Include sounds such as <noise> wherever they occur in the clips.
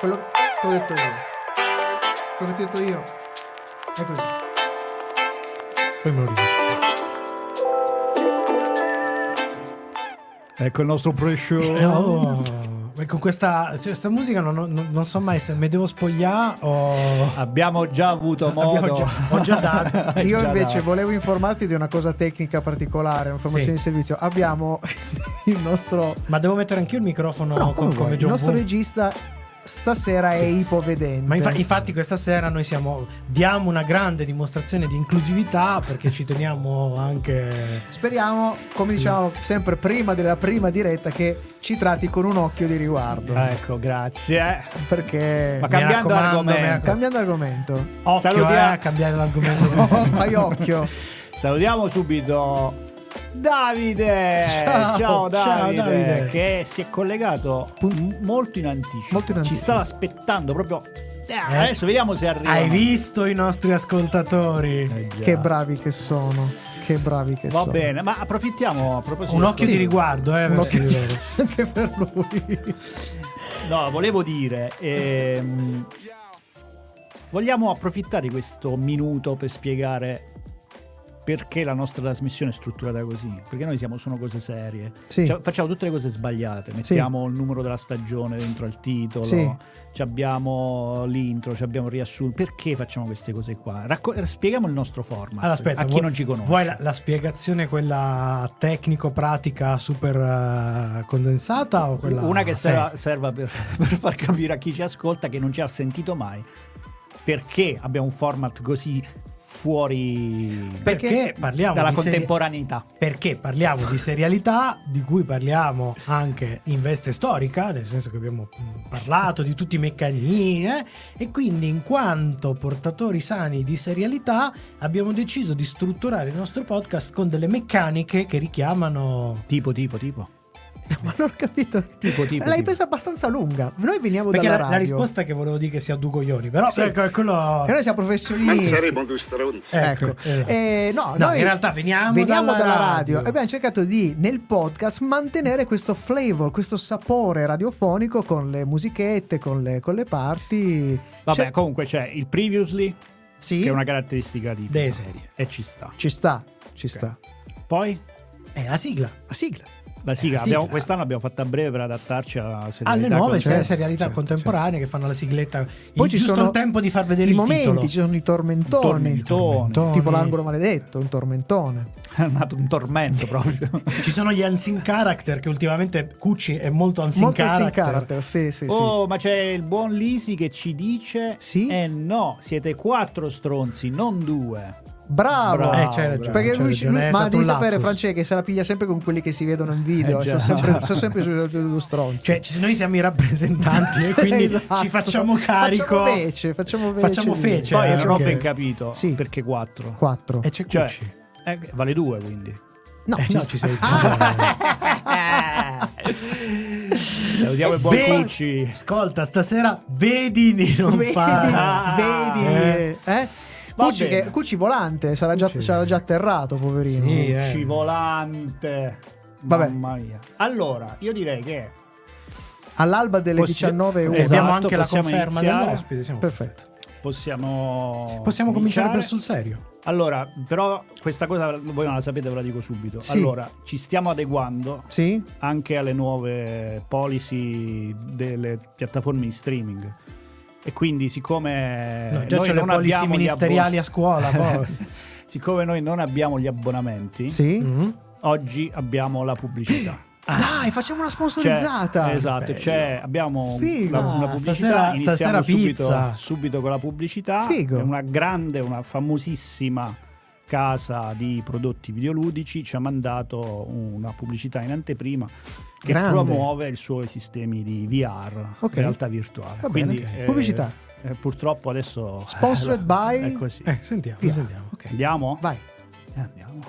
quello che ho detto io. Quello che ti ho detto io. È così. Poi me lo ridici. Ecco il nostro pre-show. Eh, oh, e con questa, cioè, questa musica non, non- non so mai se mi devo spogliare o... Abbiamo già avuto modo. Già- <laughs> ho già dato. <laughs> Io Già invece dato. volevo informarti di una cosa tecnica particolare, un'informazione Sì. di servizio. Abbiamo <laughs> il nostro, Ma devo mettere anch'io il microfono no, co- come come, vuoi, il nostro regista stasera è ipovedente. Ma infa- infatti questa sera noi siamo diamo una grande dimostrazione di inclusività perché ci teniamo anche Speriamo, come diciamo sempre prima della prima diretta, che ci tratti con un occhio di riguardo. Ecco, grazie. Perché Ma cambiando argomento, cambiando argomento, occhio Salutiamo- eh, a cambiare l'argomento oh, <laughs> fai occhio. salutiamo subito Davide. Ciao, ciao, Davide, ciao, Davide. che si è collegato m- molto in anticipo. Molto in anticipo. Ci stava aspettando proprio. Eh, Adesso vediamo se arriva. Hai visto i nostri ascoltatori? Eh. Che bravi che sono. Che bravi che Va sono. bene, ma approfittiamo a proposito Un occhio Sì. di riguardo, eh, Un occhio- di loro. <laughs> Anche per lui. No, volevo dire, ehm, vogliamo approfittare di questo minuto per spiegare perché la nostra trasmissione è strutturata così. Perché noi siamo, sono cose serie. Sì. Cioè, facciamo tutte le cose sbagliate. Mettiamo il numero della stagione dentro al titolo. Sì. ci abbiamo l'intro, ci abbiamo il riassunto. Perché facciamo queste cose qua? Racco- spieghiamo il nostro format Allora, aspetta, a chi vuoi- non ci conosce. Vuoi la, la spiegazione quella tecnico-pratica super eh, condensata o quella Una che Sì. serva, serva per, <laughs> per far capire a chi ci ascolta che non ci ha sentito mai perché abbiamo un format così fuori Perché parliamo dalla contemporaneità. Perché parliamo di serialità di cui parliamo anche in veste storica, nel senso che abbiamo parlato di tutti i meccanismi eh, e quindi in quanto portatori sani di serialità abbiamo deciso di strutturare il nostro podcast con delle meccaniche che richiamano Tipo, tipo, tipo. <laughs> Ma non ho capito. Tipo, tipo, L'hai tipo. presa abbastanza lunga. Noi veniamo perché dalla la, la radio. risposta che volevo dire che sia due coglioni, però Sì. ecco, è quello E noi siamo professionisti. due stronzi. Ecco, esatto. Eh, no, No, noi in realtà veniamo veniamo dalla dalla, radio. radio. e abbiamo cercato di nel podcast mantenere questo flavor, questo sapore radiofonico con le musichette, con le, con le parti. Vabbè, Cioè, comunque c'è il previously, sì, che è una caratteristica di delle serie. e ci sta. ci sta, ci sta. Poi È la sigla. La sigla. la sigla, la sigla. abbiamo- quest'anno abbiamo fatto a breve per adattarci alla serialità alle nuove certo, serialità certo, contemporanee che fanno la sigletta Poi il ci giusto sono il tempo di far vedere I il momenti, titolo ci sono i tormentoni. Tormentoni. Tormentoni. Tipo l'angolo maledetto, un tormentone. <laughs> è nato un tormento proprio. <laughs> ci sono gli unseen character che ultimamente Cucci è molto unseen Molto character, character, sì, sì, sì. Oh, ma c'è il buon Lisi che ci dice: Sì? Eh no, siete quattro stronzi, non due. Bravo. Bravo, Eh, c'hai ragione, Perché c'hai lui, ragione, lui- è ma devi sapere. Francesca, che se la piglia sempre con quelli che si vedono in video. Eh, già. sono sempre, <laughs> sono sempre sui due stronzi. cioè ci- noi siamo i rappresentanti e quindi <laughs> Esatto. ci facciamo carico Facciamo fece, facciamo fece. Facciamo fece. Poi eh, non ho perché- ben capito Sì. perché quattro. Quattro. e c'è Cioè, Cucci eh, vale due quindi. No, Eh, ci no, ci sei <laughs> Salutiamo il buon Ve- Cucci. ascolta stasera vedi di non vedi, fare Ah. vedi, Eh. Cucci, che, Cucci volante, sarà già, Cucci. sarà già atterrato, poverino. Sì, eh. Cucci volante. Vabbè. Mamma mia. Allora, io direi che All'alba delle Possi- 19 Eh, ore. Esatto, abbiamo anche la conferma iniziare. dell'ospite siamo Perfetto. possiamo possiamo cominciare per sul serio Allora, però questa cosa voi non la sapete, ve la dico subito. Sì. Allora, ci stiamo adeguando Sì? anche alle nuove policy delle piattaforme di streaming. E quindi, siccome No, già noi c'è le non policy abbiamo gli ministeriali abbon- a scuola <laughs> siccome noi non abbiamo gli abbonamenti, Sì? Mhm. oggi abbiamo la pubblicità. Dai, facciamo una sponsorizzata. esatto, Bello. c'è- abbiamo Figo. la- una Ah, pubblicità. stasera- iniziamo stasera subito, pizza. subito con la pubblicità. Figo. È una grande, una famosissima casa di prodotti videoludici ci ha mandato una pubblicità in anteprima che Grande. promuove i suoi sistemi di VR, Ok. realtà virtuale. Va bene, Quindi, ok. eh, Pubblicità. eh, purtroppo adesso Sponsored eh, by- è così. Eh, sentiamo, Via. sentiamo. Ok. Andiamo? Vai. Eh, andiamo.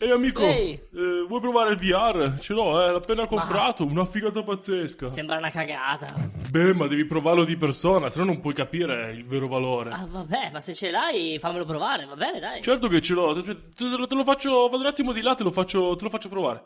Ehi amico, Ehi. eh, vuoi provare il VR? Ce l'ho, eh, l'ho appena comprato, una figata pazzesca. Sembra una cagata. Beh, ma devi provarlo di persona, se no non puoi capire il vero valore. Ah, vabbè, ma se ce l'hai, fammelo provare, va bene, dai. Certo che ce l'ho, te, te- te lo faccio, vado un attimo di là, te lo faccio, te lo faccio provare.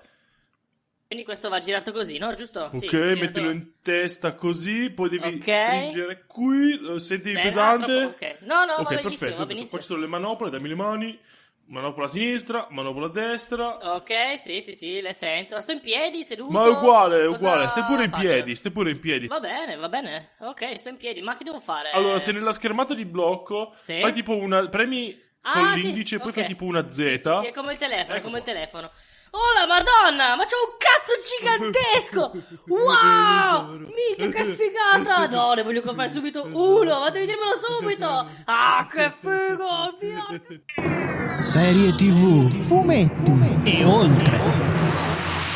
Quindi questo va girato così, no? Giusto? Sì, Ok, girato- mettilo in testa così, poi devi Ok. stringere qui, lo senti Beh, pesante? troppo- ok. No, no, va Ok, benissimo, perfetto. va benissimo. Poi ci sono le manopole, dammi le mani. Manopola a sinistra, manopola a destra. Ok, sì, sì, sì, le sento. Sto in piedi, seduto. Ma è uguale, è uguale. Stai pure in faccio? piedi, stai pure in piedi. Va bene, va bene. Ok, sto in piedi. Ma che devo fare? Allora, se nella schermata di blocco Sì. fai tipo una. premi Ah, con sì, l'indice, poi ok. fai tipo una Z. Sì, sì, sì, è come il telefono, è Ecco come il telefono. Oh la madonna, ma c'ho un cazzo gigantesco! Wow! Mica che figata! No, ne voglio comprare subito uno, ma devi dirmelo subito! Ah, che figo! Via! Serie TV. Fumetti. E oltre.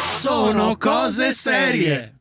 Sono cose serie.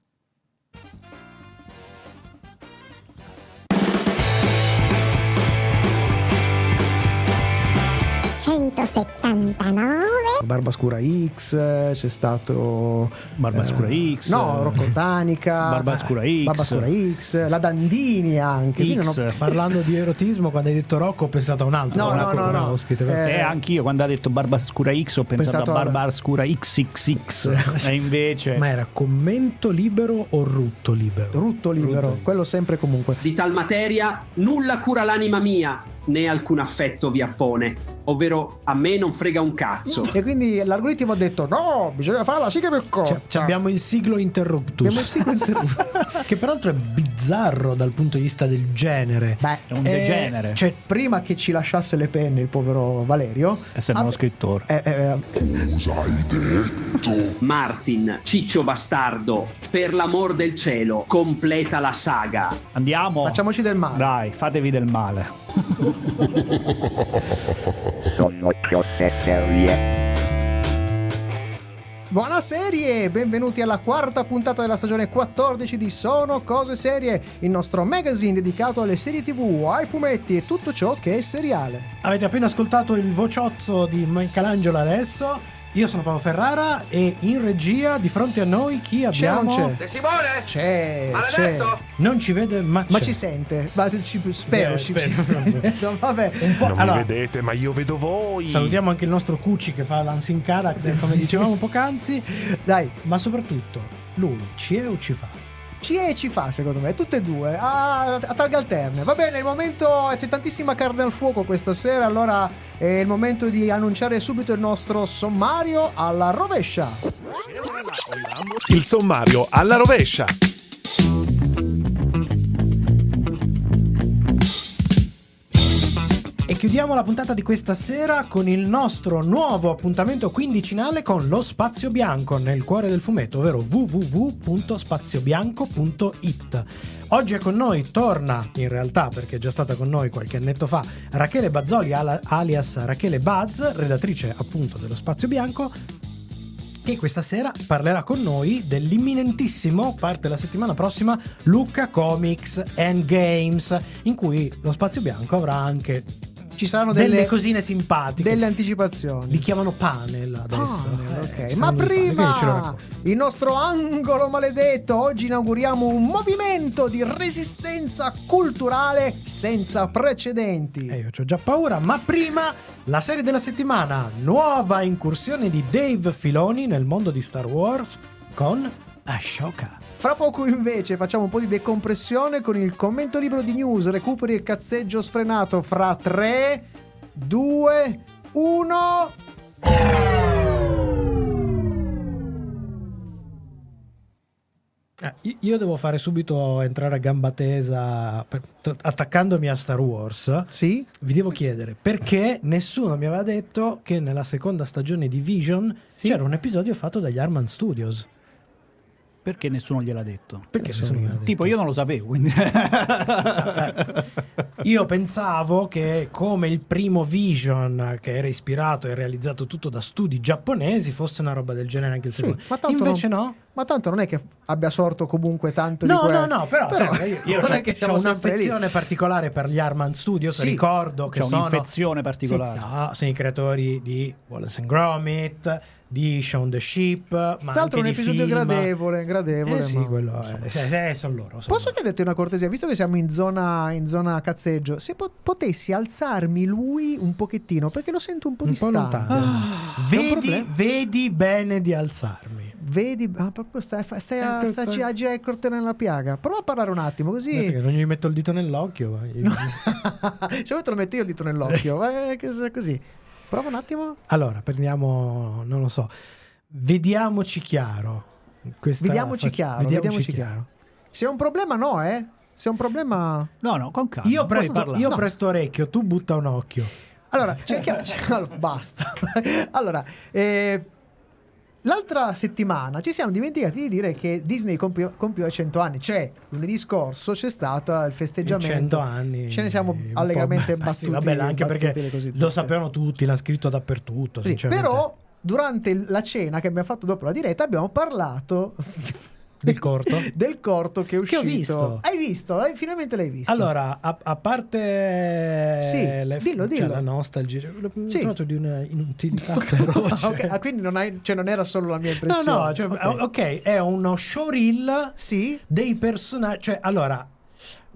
Barbascura X, c'è stato Barbascura eh, X. No, Rocco Tanica. Barbascura eh, X. Barbascura X, la Dandini anche. non ho- Parlando di erotismo, quando hai detto Rocco ho pensato a un altro. No, no, no, come no. ospite. Eh, Eh, anch'io quando ha detto Barbascura X ho pensato, pensato a a- Barbascura XXX. e invece. Ma era commento libero o rutto libero? Rutto libero, quello sempre e comunque. Di tal materia nulla cura l'anima mia, né alcun affetto vi appone, ovvero a me non frega un cazzo. E quindi l'algoritmo ha detto: no, bisogna fare la sigla più corta. Abbiamo il siglo interruptus. Abbiamo il siglo interrotto. <laughs> che peraltro è bizzarro dal punto di vista del genere. Beh, È un Eh, degenere. cioè, prima che ci lasciasse le penne il povero Valerio, E sembra uno scrittore. eh, eh, Martin, ciccio bastardo, per l'amor del cielo, completa la saga. Andiamo. facciamoci del male. Dai, fatevi del male. Sono cose serie. Buona serie! Benvenuti alla quarta puntata della stagione 14 di Sono Cose Serie, il nostro magazine dedicato alle serie tv, ai fumetti e tutto ciò che è seriale. Avete appena ascoltato il vociozzo di Michelangelo adesso. Io sono Paolo Ferrara e in regia di fronte a noi chi C'è abbiamo? non c'è? C'è, c'è. Non ci vede, ma, Ma c'è. ci sente? Ma ci- spero. Eh, ci- spero. <laughs> No, vabbè. Un po'. Non allora, mi vedete, ma io vedo voi. salutiamo anche il nostro Cucci che fa l'Unseen Character, come dicevamo poc'anzi. Dai, Ma soprattutto, lui ci è o ci fa? Ci e ci fa secondo me, tutte e due, a, a targhe alterne. Va bene, il momento, c'è tantissima carne al fuoco questa sera, allora è il momento di annunciare subito il nostro sommario alla rovescia. Il sommario alla rovescia. Chiudiamo la puntata di questa sera con il nostro nuovo appuntamento quindicinale con lo Spazio Bianco nel cuore del fumetto, ovvero www.spaziobianco.it. Oggi è con noi, torna in realtà perché è già stata con noi qualche annetto fa, Rachele Bazzoli alias Rachele Buzz, redattrice appunto dello Spazio Bianco, che questa sera parlerà con noi dell'imminentissimo, parte la settimana prossima, Lucca Comics and Games, in cui lo Spazio Bianco avrà anche Ci saranno delle, delle, cosine simpatiche. delle anticipazioni. Li chiamano panel adesso. Panel, Eh, Ma panel, quindi ce lo prima il nostro angolo maledetto, oggi inauguriamo un movimento di resistenza culturale senza precedenti. Eh, io ho già paura, ma prima la serie della settimana, nuova incursione di Dave Filoni nel mondo di Star Wars con Ashoka. Fra poco invece facciamo un po' di decompressione con il commento libero di news, recuperi e cazzeggio sfrenato fra 3, 2, 1. Eh, io- devo fare subito entrare a gamba tesa attaccandomi a Star Wars. Sì? Vi devo chiedere perché nessuno mi aveva detto che nella seconda stagione di Vision Sì. c'era un episodio fatto dagli Arman Studios. Perché nessuno gliel'ha detto? Perché nessuno me l'ha detto? Tipo, io non lo sapevo, quindi. Io pensavo che come il primo Vision, che era ispirato e realizzato tutto da studi giapponesi, fosse una roba del genere anche il Sì, secondo. ma tanto Invece non- no. Ma tanto non è che abbia sorto comunque tanto di No, que- no, no, però, sai, io, io <laughs> non c'ho, lì. un'affezione particolare per gli Arman Studios. Sì. Ricordo che C'è sono un'infezione particolare. Sì, no, sono i creatori di Wallace and Gromit, di Shaun the Sheep, ma Tra l'altro un di episodio film. gradevole, gradevole. Eh sì, ma- quello insomma, è, eh, sono loro. sono Posso chiederti una cortesia, visto che siamo in zona, in zona cazzeggio, se po- potessi alzarmi lui un pochettino, perché lo sento un po' un po' distante. lontano. Ah, un vedi, vedi bene di alzarmi. Vedi, ah, proprio stai, stai, stai a, Eh, stai a girare il cortile nella piaga. Prova a parlare un attimo così. non gli metto il dito nell'occhio. <laughs> Se vuoi te lo metto io il dito nell'occhio. <laughs> che sia così. Prova un attimo. Allora, prendiamo, non lo so, vediamoci chiaro. Questa Vediamoci fa- chiaro. Vediamoci, chiaro. Se è un problema, no, eh. Se è un problema. No, no, con calma. Io presto, io No. presto orecchio, tu butta un occhio. Allora, cerchiamo. <laughs> basta. allora, eh, l'altra settimana ci siamo dimenticati di dire che Disney compiva, compiva 100 anni. Cioè, lunedì scorso c'è stato il festeggiamento. 100 anni. Ce ne siamo allegamente Ma <laughs> sì, battuti. vabbè, anche battuti perché lo sapevano tutti, l'ha scritto dappertutto. Sì, però durante la cena che abbiamo fatto dopo la diretta abbiamo parlato Del corto? <laughs> del corto che è Che uscito. ho visto. Hai visto? L'hai- finalmente l'hai visto. Allora, a, a parte Sì, le- dillo, cioè, dillo. la nostalgia, Sì. trovato di una inutilità <laughs> feroce. Ok, ah, quindi non, hai- cioè non era solo la mia No, impressione. no, cioè, Ok. ok, è uno showreel Sì, dei personaggi. Cioè, allora,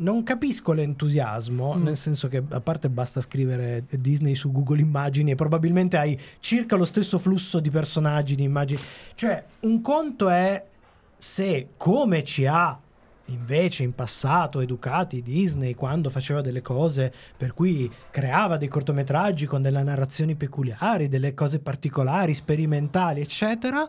non capisco l'entusiasmo, Mm. nel senso che a parte basta scrivere Disney su Google Immagini e probabilmente hai circa lo stesso flusso di personaggi, di immagini. Cioè, un conto è se come ci ha invece in passato educati Disney quando faceva delle cose per cui creava dei cortometraggi con delle narrazioni peculiari, delle cose particolari, sperimentali, eccetera.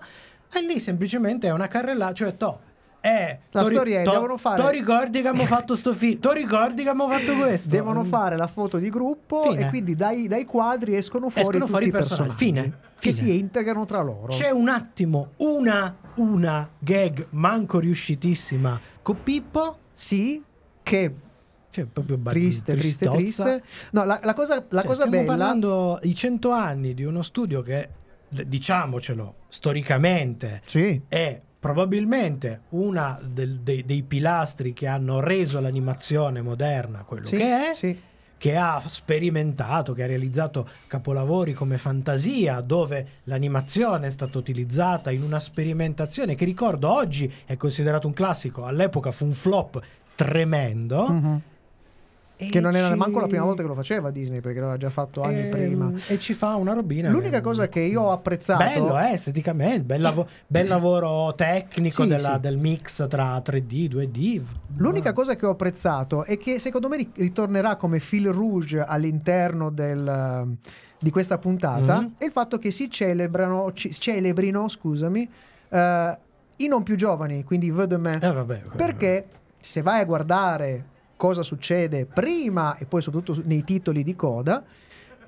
E lì semplicemente è una carrellata, cioè to, è La to ri- storia è, to- devono fare- to ricordi che abbiamo fatto sto film, to ricordi che abbiamo fatto questo. devono fare la foto di gruppo Fine. e quindi dai, dai quadri escono fuori Escono fuori i personaggi. personaggi Fine. che Fine. si integrano tra loro. C'è un attimo una, una gag manco riuscitissima. Con Pippo, Sì, che cioè proprio ba- triste, triste, triste. No, la, la cosa, la Cioè, cosa stiamo bella parlando di 100 anni di uno studio che, diciamocelo, storicamente Sì, è probabilmente del- dei, dei pilastri che hanno reso l'animazione moderna quello sì, che è, sì. Che ha sperimentato, che ha realizzato capolavori come Fantasia, dove l'animazione è stata utilizzata in una sperimentazione che ricordo oggi è considerato un classico, all'epoca fu un flop tremendo. Mhm. E Che non era ci- manco la prima volta che lo faceva Disney, perché l'aveva già fatto anni Ehm, prima. E ci fa una robina. L'unica che- cosa che io ho apprezzato Bello, eh, esteticamente, bel, lavo- bel lavoro tecnico Sì, della- sì. del mix tra 3D, 2D. L'unica cosa che ho apprezzato è che secondo me ri- ritornerà come fil rouge all'interno del, di questa puntata Mhm. è il fatto che si celebrano, ci- celebrino, scusami, eh, i non più giovani, quindi i vedeme. Eh, vabbè, Perché se vai a guardare cosa succede prima e poi soprattutto nei titoli di coda,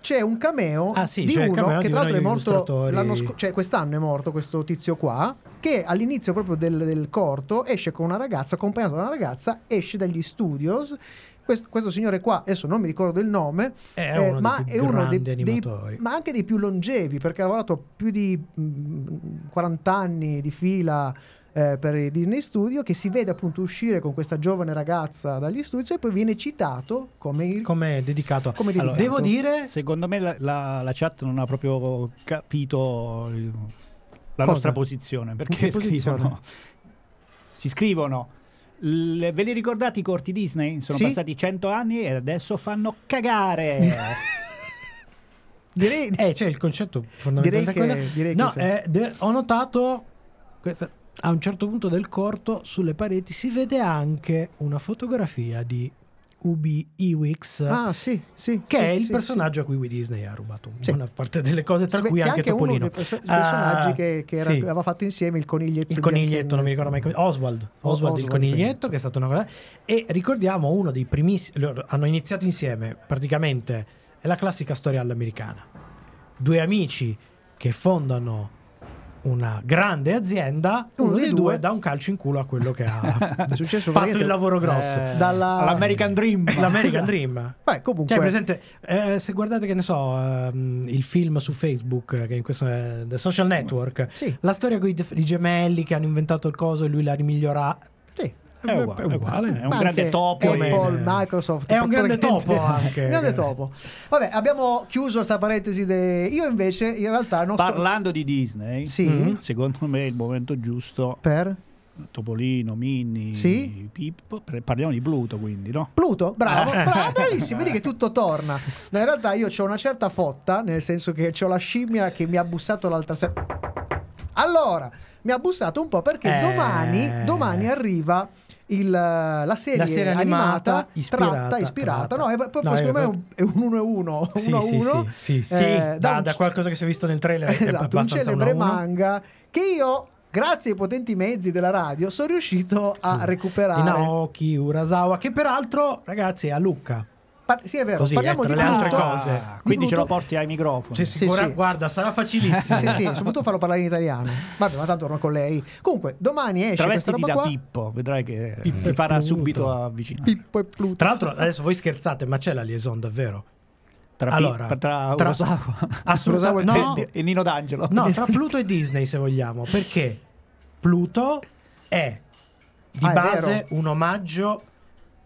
c'è un cameo Ah, sì, di uno cameo che di tra l'altro è morto l'anno scorso, cioè quest'anno è morto questo tizio qua, che all'inizio proprio del, del corto esce con una ragazza, accompagnato da una ragazza, esce dagli studios. Questo, questo signore qua, adesso non mi ricordo il nome, È eh, ma è uno dei, dei- ma anche dei più longevi, perché ha lavorato più di mm, 40 anni di fila eh, per i Disney Studio, che si vede appunto uscire con questa giovane ragazza dagli studios e poi viene citato come il... Come dedicato. Come Allora, dedicato. Devo dire, Secondo me la, la- la chat non ha proprio capito il- la Cosa? nostra posizione. Perché posizione? scrivono, <laughs> ci scrivono. "Le- ve li ricordate i corti Disney? Sono Sì. passati 100 anni e adesso fanno cagare. <laughs> Direi... eh, c'è il concetto fondamentale. Direi che- direi che no, eh, de- ho notato questa- a un certo punto del corto sulle pareti si vede anche una fotografia di Ubi Iwix. Ah sì, sì. che sì, è il personaggio a cui Wii Disney ha rubato una parte delle cose, tra cui anche, uno Topolino. dei perso- personaggi Ah, che, che era- aveva fatto insieme il coniglietto. Il coniglietto, non mi Anche- ricordo mai come. Oswald. Oswald, il Oswald, coniglietto, che è stata una cosa. E ricordiamo uno dei primissimi. Hanno iniziato insieme, praticamente. È la classica storia all'americana. Due amici che fondano una grande azienda. Uno Uno, dei dei due dà un calcio in culo a quello che ha <laughs> È successo fatto il lavoro grosso. Eh, Dalla- All'American Dream. <laughs> L'American Esatto. Dream. Beh, comunque... Cioè, presente, eh, se guardate che ne so, ehm, il film su Facebook, eh, che in questo è The Social Network, Sì. la storia con i, i gemelli che hanno inventato il coso e lui l'ha rimigliorato. Sì. È uguale, è uguale. È un grande topo. Apple, come- Microsoft. È un grande topo anche. <laughs> Grande topo. Vabbè, abbiamo chiuso sta parentesi. de- Io invece, in realtà, non sto... Parlando di Disney, Sì. Mm. secondo me è il momento giusto. Per? Topolino, Minnie, Sì. Pippo. Parliamo di Pluto, quindi, no? Pluto, bravo, Eh. bravo, bravissimo, <laughs> vedi che tutto torna. No, in realtà io ho una certa fotta, nel senso che ho la scimmia che mi ha bussato l'altra sera. Allora, mi ha bussato un po' perché Eh. domani, domani arriva il, la, serie La serie animata animata ispirata- tratta, ispirata. tratta. No, è proprio No, secondo è- me è un 1 e 1. Sì, sì, sì, sì, sì, Eh, da, un- da qualcosa che si è visto nel trailer <laughs> esatto, un celebre 1-1. manga che io, grazie ai potenti mezzi della radio, sono riuscito a Di recuperare. Naoki Urasawa, che peraltro, ragazzi, è a Lucca. Par- sì, è vero. Così, parliamo eh, di tra le altre Pluto. cose. Ah, quindi Di ce lo porti ai microfoni. Cioè, Sì, sicura- sì. Guarda, sarà facilissimo. Sì, sì, soprattutto farlo parlare in italiano. Vabbè, ma tanto ormai con lei. Comunque, domani esce questa Travestiti roba da qua. Pippo, vedrai che Pippo ti farà Pluto. subito avvicinare. Pippo e Pluto. Tra l'altro, adesso voi scherzate, ma c'è la liaison davvero? Tra, Pi- allora, tra, tra- Kurosawa Assolutamente Kurosawa no. e, e Nino D'Angelo. No, tra Pluto e Disney, se vogliamo, perché Pluto è di Ah, base un omaggio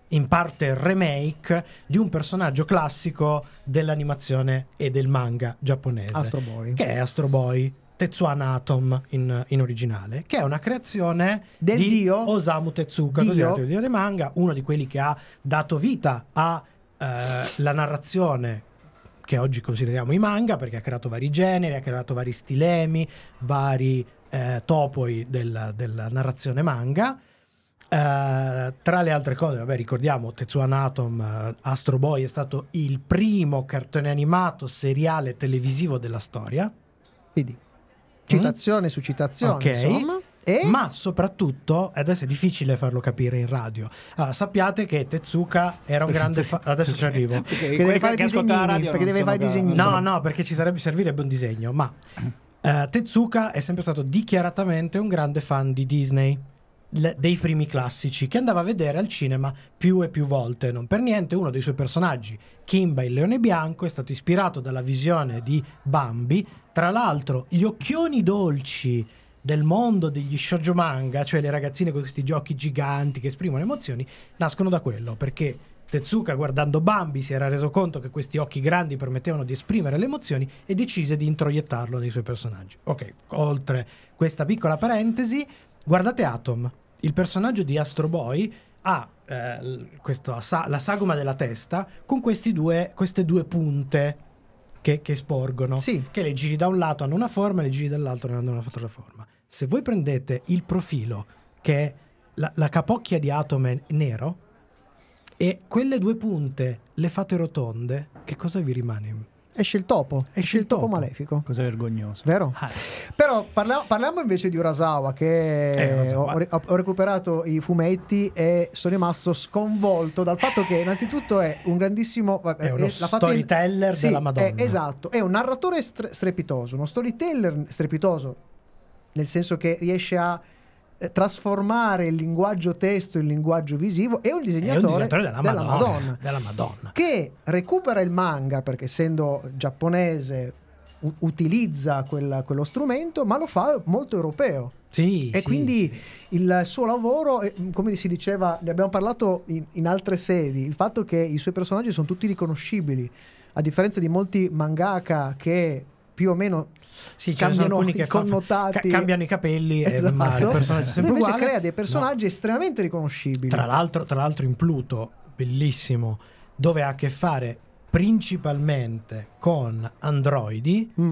in parte remake di un personaggio classico dell'animazione e del manga giapponese, Astro Boy. che è Astro Boy. Tetsuan Atom in, in originale, che è una creazione Del di dio? Osamu Tezuka, Dio? così è il dio dei manga, uno di quelli che ha dato vita alla narrazione che oggi consideriamo i manga, perché ha creato vari generi, ha creato vari stilemi, vari eh, topoi della, della narrazione manga. Eh, tra le altre cose, vabbè, ricordiamo Tetsuan Atom, eh, Astro Boy è stato il primo cartone animato seriale televisivo della storia. Quindi, citazione su citazione, Ok. insomma. E Ma soprattutto, adesso è difficile farlo capire in radio. Allora, sappiate che Tezuka era un grande fan. Adesso ci arrivo. <laughs> Perché deve fare disegnini, radio perché deve fare disegnini. No, no, perché ci sarebbe, servirebbe un disegno. Ma eh, Tezuka è sempre stato dichiaratamente un grande fan di Disney. Dei primi classici che andava a vedere al cinema più e più volte. Non per niente, uno dei suoi personaggi, Kimba il leone bianco, è stato ispirato dalla visione di Bambi. Tra l'altro, gli occhioni dolci del mondo degli shoujo manga, cioè le ragazzine con questi giochi giganti che esprimono emozioni, nascono da quello, perché Tezuka guardando Bambi si era reso conto che questi occhi grandi permettevano di esprimere le emozioni e decise di introiettarlo nei suoi personaggi. Ok, oltre questa piccola parentesi, guardate Atom, il personaggio di Astro Boy ha eh, questo- la sagoma della testa con questi due, queste due punte che, che sporgono, Sì. che le giri da un lato hanno una forma e le giri dall'altro hanno un'altra forma. Se voi prendete il profilo che è la, la capocchia di Atom è nero e quelle due punte le fate rotonde, che cosa vi rimane? Esce il topo, esce il topo, topo. malefico. Cosa vergognosa. Vero? Ah, Però parla- parliamo invece di Urasawa che Eh. Ho, ho- ho recuperato i fumetti e sono rimasto sconvolto dal fatto che innanzitutto è un grandissimo È uno l'ha fatto in- storyteller Sì, della Madonna. è- esatto, è un narratore stre- strepitoso, uno storyteller strepitoso nel senso che riesce a eh, trasformare il linguaggio testo in linguaggio visivo e un È disegnatore, un disegnatore della, Madonna, Madonna. Della Madonna. che recupera il manga perché essendo giapponese u- utilizza quella- quello strumento ma lo fa molto europeo. Sì, e sì, quindi il suo lavoro eh, come si diceva ne abbiamo parlato in, in altre sedi il fatto che i suoi personaggi sono tutti riconoscibili a differenza di molti mangaka che più o meno Sì, cambiano i che fa- connotati ca- cambiano i capelli, Esatto. ma il personaggio è sempre Lui invece uguale. crea dei No. personaggi estremamente riconoscibili Tra l'altro, tra l'altro in Pluto, bellissimo, dove ha a che fare principalmente con androidi Mm.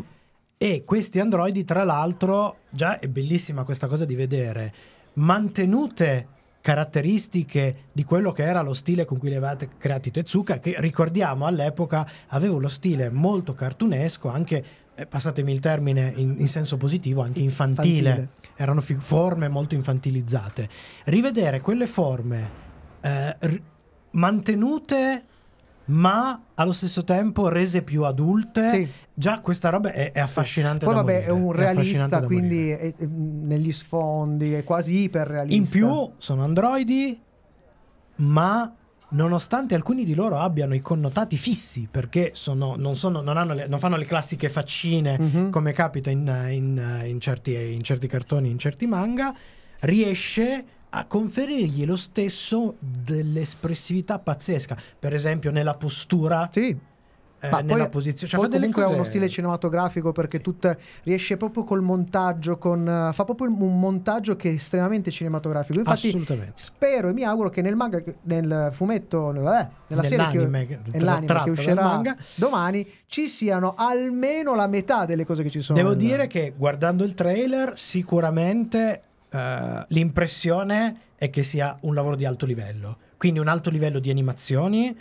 e questi androidi tra l'altro, già è bellissima questa cosa di vedere, mantenute caratteristiche di quello che era lo stile con cui li avevate creati Tezuka, che ricordiamo all'epoca aveva uno stile molto cartunesco, anche, passatemi il termine in, in senso positivo, anche infantile Infantile. erano fi- forme molto infantilizzate. Rivedere quelle forme eh, r- mantenute ma allo stesso tempo rese più adulte, Sì. già questa roba è, è affascinante Poi da vabbè morire, è un realista, da quindi è- è- negli sfondi è quasi iperrealista. In più sono androidi, ma nonostante alcuni di loro abbiano i connotati fissi, perché sono- non, sono- non hanno le- non fanno le classiche faccine Mhm. come capita in, in- in certi, in certi cartoni, in certi manga, riesce a conferirgli lo stesso dell'espressività pazzesca. Per esempio, nella postura, Sì, eh, Ma nella posizione. Cioè, poi comunque ha cose- uno stile cinematografico perché tut- riesce proprio col montaggio, con, eh, fa proprio un montaggio che è estremamente cinematografico. Infatti, Assolutamente. spero e mi auguro che nel manga, nel fumetto, vabbè, nella serie che, Nell'anime che- uscirà manga. domani ci siano almeno la metà delle cose che ci sono. Devo nel- dire che guardando il trailer, sicuramente eh, l'impressione è che sia un lavoro di alto livello. Quindi un alto livello di animazioni.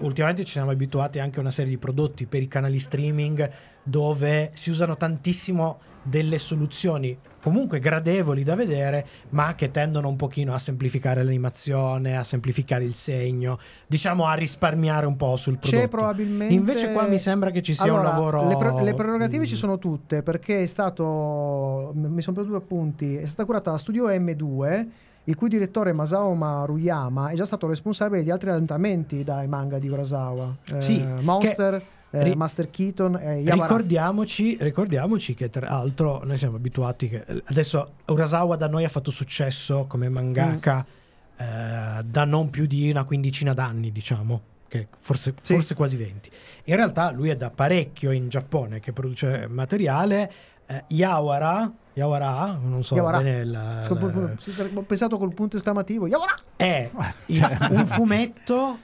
Ultimamente ci siamo abituati anche a una serie di prodotti per i canali streaming dove si usano tantissimo delle soluzioni comunque gradevoli da vedere, ma che tendono un pochino a semplificare l'animazione, a semplificare il segno, diciamo a risparmiare un po' sul prodotto. C'è probabilmente. Invece qua mi sembra che ci sia Allora, un lavoro. Le, pre- le prerogative Mm. ci sono tutte perché è stato. Mi sono preso due appunti. È stata curata da Studio M2, il cui direttore Masao Maruyama è già stato responsabile di altri adattamenti dai manga di Urasawa. Eh, Sì, Monster, eh, ri- Master Keaton e Yamara. Ricordiamoci, ricordiamoci che tra l'altro noi siamo abituati che adesso Urasawa da noi ha fatto successo come mangaka Mm. eh, da non più di una quindicina d'anni, diciamo, che forse, Sì. forse quasi 20. In realtà lui è da parecchio in Giappone che produce materiale. Eh, Yawara, Yawara, non so Yawara. bene la- Ho pensato col punto esclamativo. Yamara! è <laughs> il- un fumetto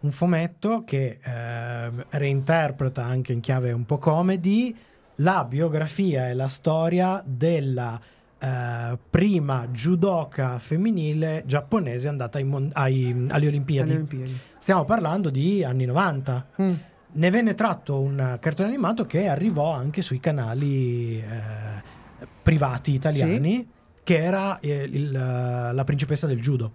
un fumetto che ehm, reinterpreta anche in chiave un po' comedy la biografia e la storia della eh, prima judoka femminile giapponese andata ai mon- ai- alle Olimpiadi. Alle Olimpiadi. Stiamo parlando di anni 90. Mm. Ne venne tratto un cartone animato che arrivò anche sui canali eh, privati italiani, che era eh, il- la principessa del judo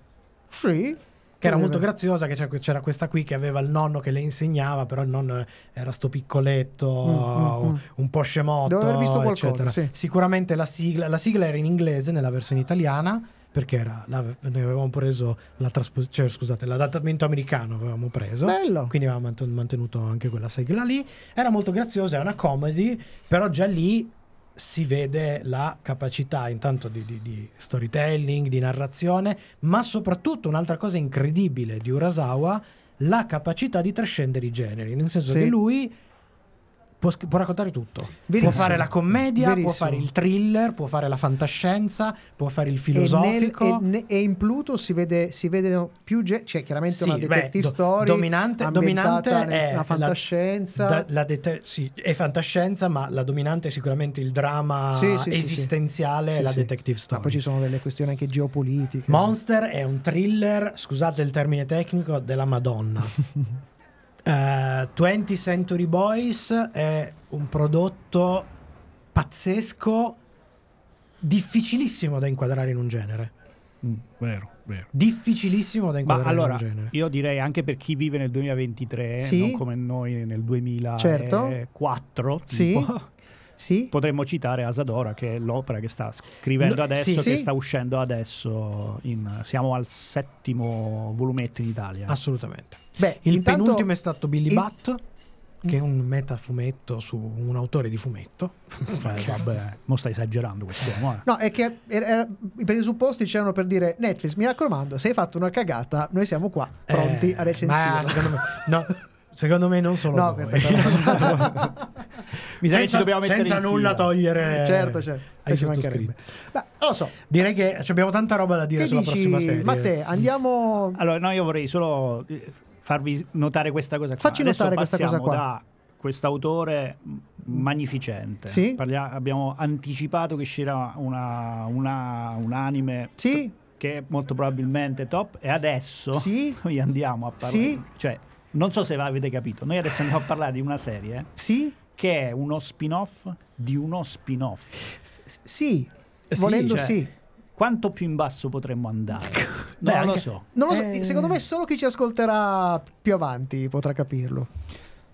Sì. che era Sì, molto graziosa, che c'era, questa qui che aveva il nonno che le insegnava, però il nonno era sto piccoletto, Mm, mm, mm. un po' scemotto, Devo aver visto qualcosa, sì. Sicuramente la sigla, la sigla era in inglese nella versione italiana, perché era, la- noi avevamo preso la traspo- cioè, scusate, l'adattamento americano avevamo preso. Bello. Quindi avevamo mant- mantenuto anche quella sigla lì. Era molto graziosa, è una comedy, però già lì si vede la capacità intanto di, di- di storytelling, di narrazione, ma soprattutto un'altra cosa incredibile di Urasawa, la capacità di trascendere i generi, nel senso Sì. che lui può, può raccontare tutto. Verissimo. Può fare la commedia, può Verissimo. fare il thriller, può fare la fantascienza, può fare il E, filosofico. nel- e e in Pluto si vede, si vedono più ge- c'è chiaramente Sì, una beh, detective do- story dominante, ambientata dominante nel- è la- fantascienza da- la dete- sì, è fantascienza, ma la dominante è sicuramente il dramma Sì, sì, esistenziale e la detective Ma story. poi ci sono delle questioni anche geopolitiche Monster è un thriller, scusate il termine tecnico, della Madonna. <laughs> Eh, 20th Century Boys è un prodotto pazzesco, difficilissimo da inquadrare in un genere. Mm, vero, vero. Difficilissimo da inquadrare allora, in un genere. io direi anche per chi vive nel 2023, Sì. non come noi nel 2004, Sì. tipo, sì potremmo citare Asadora, che è l'opera che sta scrivendo No, adesso, sì, che sì. sta uscendo adesso. in- siamo al settimo volumetto in Italia. Assolutamente. Beh Il intanto- penultimo è stato Billy il- Butt, che è un metafumetto su un autore di fumetto. Eh, <laughs> vabbè, mo stai esagerando quest'uomo. Eh. no è che era- era- i presupposti c'erano per dire Netflix mi raccomando se hai fatto una cagata noi siamo qua pronti Eh, a recensire Ma secondo me, no, secondo me non solo No, noi. questa è una- <laughs> Mi sa che senza, ci dobbiamo mettere senza in nulla fila. togliere certo certo ai ci sottoscritti. mancherebbe. Beh, non lo so Direi che abbiamo tanta roba da dire che sulla dici prossima serie. Matteo andiamo Allora, no, io vorrei solo eh, farvi notare questa cosa qua. Facci Adesso notare questa cosa passiamo qua. da quest'autore magnificente. Sì. Parlia- abbiamo anticipato che uscirà una, una- un anime sì che è molto probabilmente top e adesso Sì. <laughs> noi andiamo a parlare. Sì. Cioè, non so se avete capito, noi adesso andiamo a parlare di una serie sì che è uno spin-off di uno spin-off. S- sì Sì, volendo cioè, sì Quanto più in basso potremmo andare? Beh, Non lo so. Non lo so, Eh. secondo me solo chi ci ascolterà più avanti potrà capirlo.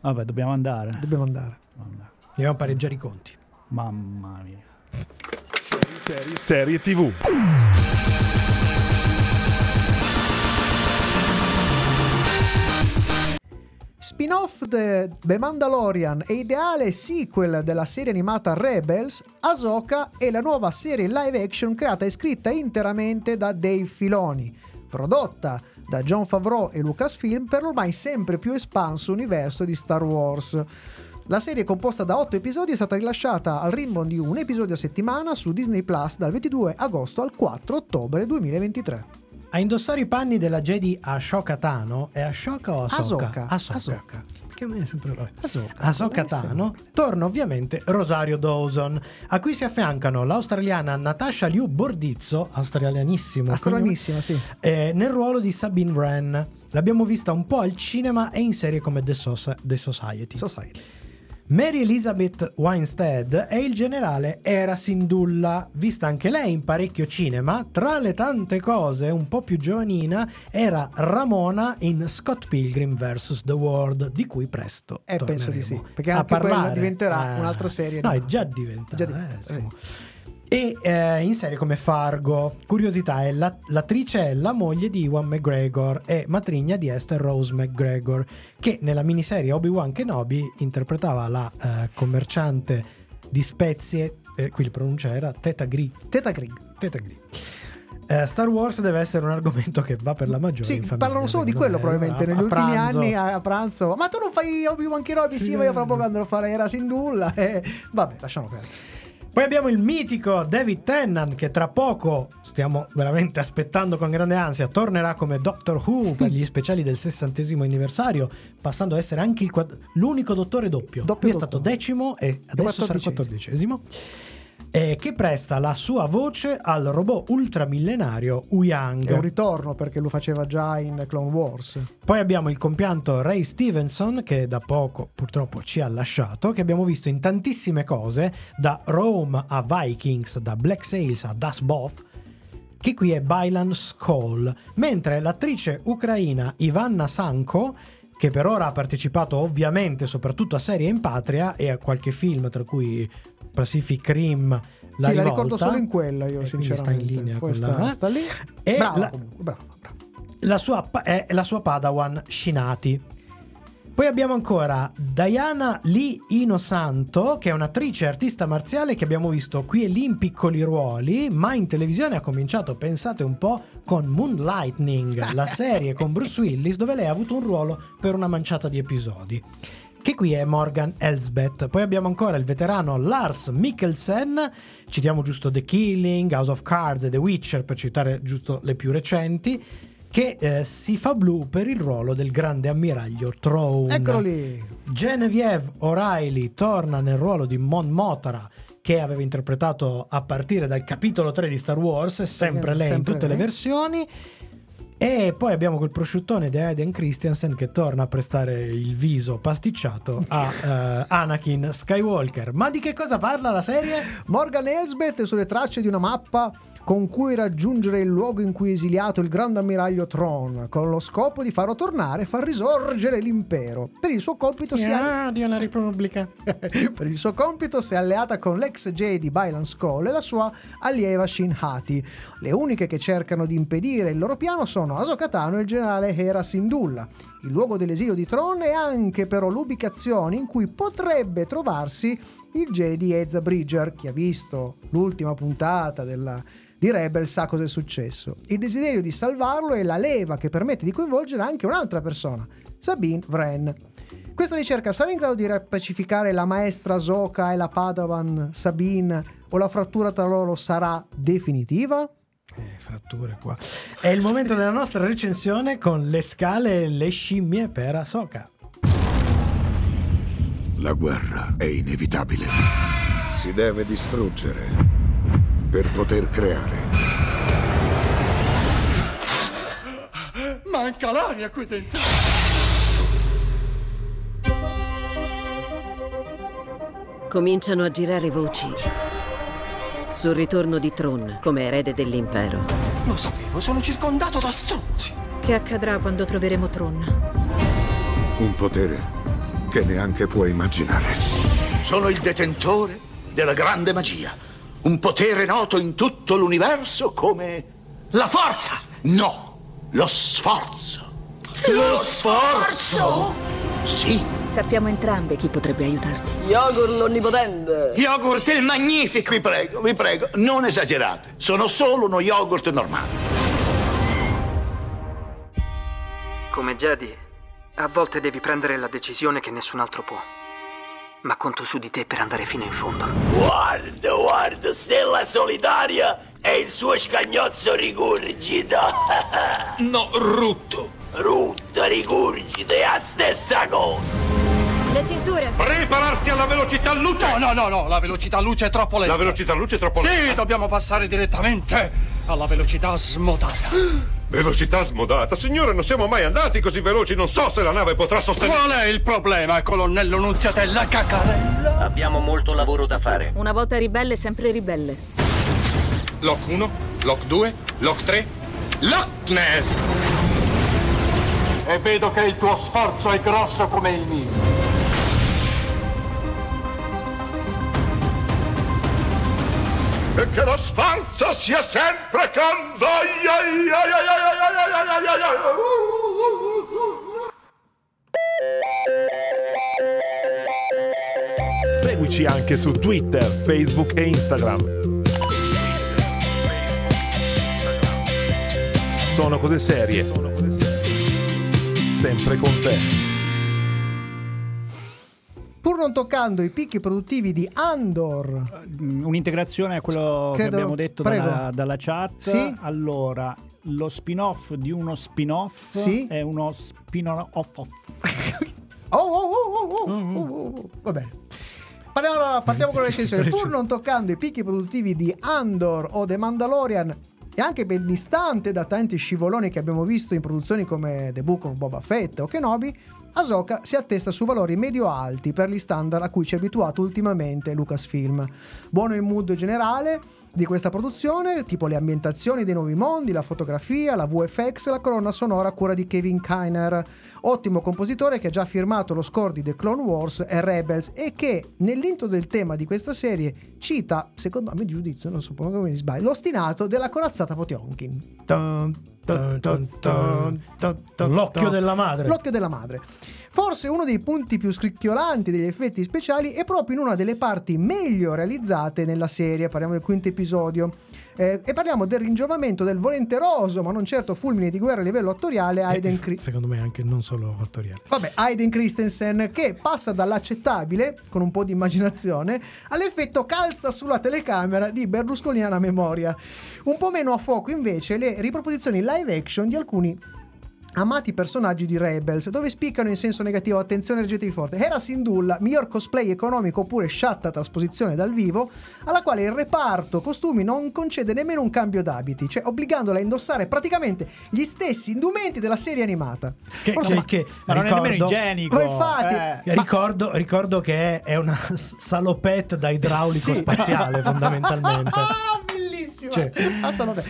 Vabbè, dobbiamo andare. Dobbiamo andare. Andare. Dobbiamo pareggiare i conti. Mamma mia. Serie TV. Spin-off The, The Mandalorian e ideale sequel della serie animata Rebels, Ahsoka è la nuova serie live action creata e scritta interamente da Dave Filoni. prodotta da John Favreau e Lucasfilm per l'ormai sempre più espanso universo di Star Wars. La serie composta da 8 episodi è stata rilasciata al ritmo di un episodio a settimana su Disney Plus dal 22 agosto al 4 ottobre 2023. A indossare i panni della Jedi Ashoka Tano è Ashoka o Ahsoka? Ahsoka. Ahsoka. A me è sempre. Ahsoka. Ahsoka. Tano torna ovviamente Rosario Dawson, a cui si affiancano l'australiana Natasha Liu Bordizzo, australianissimo, Astronissima, sì. eh, nel ruolo di Sabine Wren. L'abbiamo vista un po' al cinema e in serie come The, Soci- The Society. Society. Mary Elizabeth Winstead è il generale Era Syndulla, vista anche lei in parecchio cinema, tra le tante cose, un po' più giovanina, era Ramona in Scott Pilgrim vs. The World, di cui presto Eh, penso di sì, perché a anche parlare. diventerà Eh, un'altra serie No, di- è già diventata. Già di- eh, siamo- E eh, in serie come Fargo, curiosità, è la- l'attrice è la moglie di Iwan McGregor e matrigna di Esther Rose McGregor, che nella miniserie Obi-Wan Kenobi interpretava la eh, commerciante di spezie, eh, qui il pronuncia era Teta Gri. Teta Grig. Teta Gri. Eh, Star Wars deve essere un argomento che va per la maggiore. Sì, famiglia, parlano solo di quello me. probabilmente A- negli a ultimi pranzo. anni a, a pranzo. Ma tu non fai Obi-Wan Kenobi? Sì, Sì. ma io poco andrò a fare Era Syndulla. Eh, vabbè, lasciamo perdere. Poi abbiamo il mitico David Tennant che tra poco, stiamo veramente aspettando con grande ansia, tornerà come Doctor Who per gli speciali del sessantesimo anniversario, passando a essere anche quad- l'unico dottore doppio. Doppio Lui è stato dottore. decimo e adesso sarà quattordicesimo. Quattordicesimo. E che presta la sua voce al robot ultramillenario Uyang. È un ritorno perché lo faceva già in Clone Wars. Poi abbiamo il compianto Ray Stevenson che da poco purtroppo ci ha lasciato, che abbiamo visto in tantissime cose, da Rome a Vikings, da Black Sails a Das Both, che qui è Bailan Skoll, mentre l'attrice ucraina Ivanna Sanko, che per ora ha partecipato ovviamente soprattutto a serie in patria e a qualche film, tra cui Pacific Rim, La sì, la rivolta, ricordo solo in quella io, e quindi sinceramente. sta in linea con sta, la- sta lì. E brava la- brava, brava. la sua, è la sua padawan Shinati. Poi abbiamo ancora Diana Lee Inosanto, che è un'attrice e artista marziale che abbiamo visto qui e lì in piccoli ruoli, ma in televisione ha cominciato, pensate un po', con Moonlightning, la <laughs> serie con Bruce Willis, dove lei ha avuto un ruolo per una manciata di episodi. Che qui è Morgan Elsbeth. Poi abbiamo ancora il veterano Lars Mikkelsen, citiamo giusto The Killing, House of Cards e The Witcher, per citare giusto le più recenti che eh, si fa blu per il ruolo del grande ammiraglio Throne. Eccolo lì. Genevieve O'Reilly torna nel ruolo di Mon Mothra che aveva interpretato a partire dal capitolo 3 di Star Wars, sempre lei in Sempre tutte le lei. versioni. E poi abbiamo quel prosciuttone di Aiden Christiansen che torna a prestare il viso pasticciato a eh, Anakin Skywalker. Ma di che cosa parla la serie? Morgan Elsbeth sulle tracce di una mappa con cui raggiungere il luogo in cui è esiliato il grande ammiraglio Tron, con lo scopo di farlo tornare e far risorgere l'impero. Per il suo compito si è Radio la Repubblica. <laughs> per il suo compito si è alleata con l'ex Jedi Bailan Skoll e la sua allieva Shin Hati. Le uniche che cercano di impedire il loro piano sono Ahsoka Tano e il generale Hera Syndulla. Il luogo dell'esilio di Tron è anche però l'ubicazione in cui potrebbe trovarsi il Jedi Ezra Bridger. Chi ha visto l'ultima puntata della- di Rebel sa cosa è successo. Il desiderio di salvarlo è la leva che permette di coinvolgere anche un'altra persona, Sabine Wren. Questa ricerca sarà in grado di riappacificare la maestra Ahsoka e la Padawan Sabine o la frattura tra loro sarà definitiva? Eh, fratture qua. È il momento della nostra recensione con le scale e le scimmie per Ahsoka. La guerra è inevitabile. Si deve distruggere per poter creare. Manca l'aria qui dentro. Cominciano a girare voci sul ritorno di Tron come erede dell'impero. Lo sapevo, sono circondato da stronzi. Che accadrà quando troveremo Tron? Un potere che neanche puoi immaginare. Sono il detentore della grande magia. Un potere noto in tutto l'universo come la forza. No, lo sforzo. Lo sforzo? Sì. Sappiamo entrambe chi potrebbe aiutarti. Yogurt l'onnipotente. Yogurt il magnifico. Vi prego, vi prego, non esagerate. Sono solo uno yogurt normale. Come Jedi, a volte devi prendere la decisione che nessun altro può. Ma conto su di te per andare fino in fondo. Guarda, guarda, Stella Solitaria e il suo scagnozzo rigurgita. <laughs> no, rutto. Rutto, rigurgita, è la stessa cosa. Le cinture! Prepararsi alla velocità luce! No, no, no, no, la velocità luce è troppo lenta. La velocità luce è troppo Sì, lenta. dobbiamo passare direttamente alla velocità smodata. <gasps> Velocità smodata. Signore, non siamo mai andati così veloci. Non so se la nave potrà sostenere. Qual è il problema, colonnello Nunziatella Caccarella? Abbiamo molto lavoro da fare. Una volta ribelle, sempre ribelle. Lock 1, Lock 2, Lock 3, Lock Ness! E vedo che il tuo sforzo è grosso come il mio. che lo sforzo sia sempre con voi. Seguici anche su Twitter, Facebook e Instagram. Sono cose serie. Sempre con te. Non toccando i picchi produttivi di Andor, Mm, Un'integrazione a quello che Credo- abbiamo detto dalla, dalla chat. Sì? Allora, lo spin-off di uno spin-off Sì? è uno spin-off. <laughs> Oh, oh, oh, oh, oh, oh, oh. Va bene. Parliamo- partiamo con le <laughs> recensioni. Pur non toccando i picchi produttivi di Andor o The Mandalorian e anche ben distante da tanti scivoloni che abbiamo visto in produzioni come The Book of Boba Fett o Kenobi, Ahsoka si attesta su valori medio-alti per gli standard a cui ci ha abituato ultimamente Lucasfilm. Buono il mood generale di questa produzione, tipo le ambientazioni dei nuovi mondi, la fotografia, la VFX e la colonna sonora a cura di Kevin Kiner, ottimo compositore che ha già firmato lo score di The Clone Wars e Rebels e che nell'intro del tema di questa serie cita, secondo me giudizio, non so come mi sbaglio, l'ostinato della corazzata Potionkin. Dun, dun, dun, dun, dun, dun, L'occhio dun. della madre. L'occhio della madre. Forse uno dei punti più scricchiolanti degli effetti speciali è proprio in una delle parti meglio realizzate nella serie, parliamo del quinto episodio. Eh, e parliamo del ringiovamento del volenteroso, ma non certo fulmine di guerra a livello attoriale, Aiden E, Christensen. secondo me anche non solo attoriale. Vabbè, Aiden Christensen che passa dall'accettabile, con un po' di immaginazione, all'effetto calza sulla telecamera di berlusconiana memoria. Un po' meno a fuoco invece le riproposizioni live action di alcuni amati personaggi di Rebels, dove spiccano in senso negativo attenzione energetica forte. Hera Syndulla, miglior cosplay economico oppure sciatta trasposizione dal vivo, alla quale il reparto costumi non concede nemmeno un cambio d'abiti, cioè obbligandola a indossare praticamente gli stessi indumenti della serie animata. Che, Forse- che- che Ma non è ricordo- nemmeno igienico. Ma infatti, Eh. Ricordo, ricordo che è una salopette da idraulico Sì. spaziale <laughs> fondamentalmente. Bellissima! Cioè.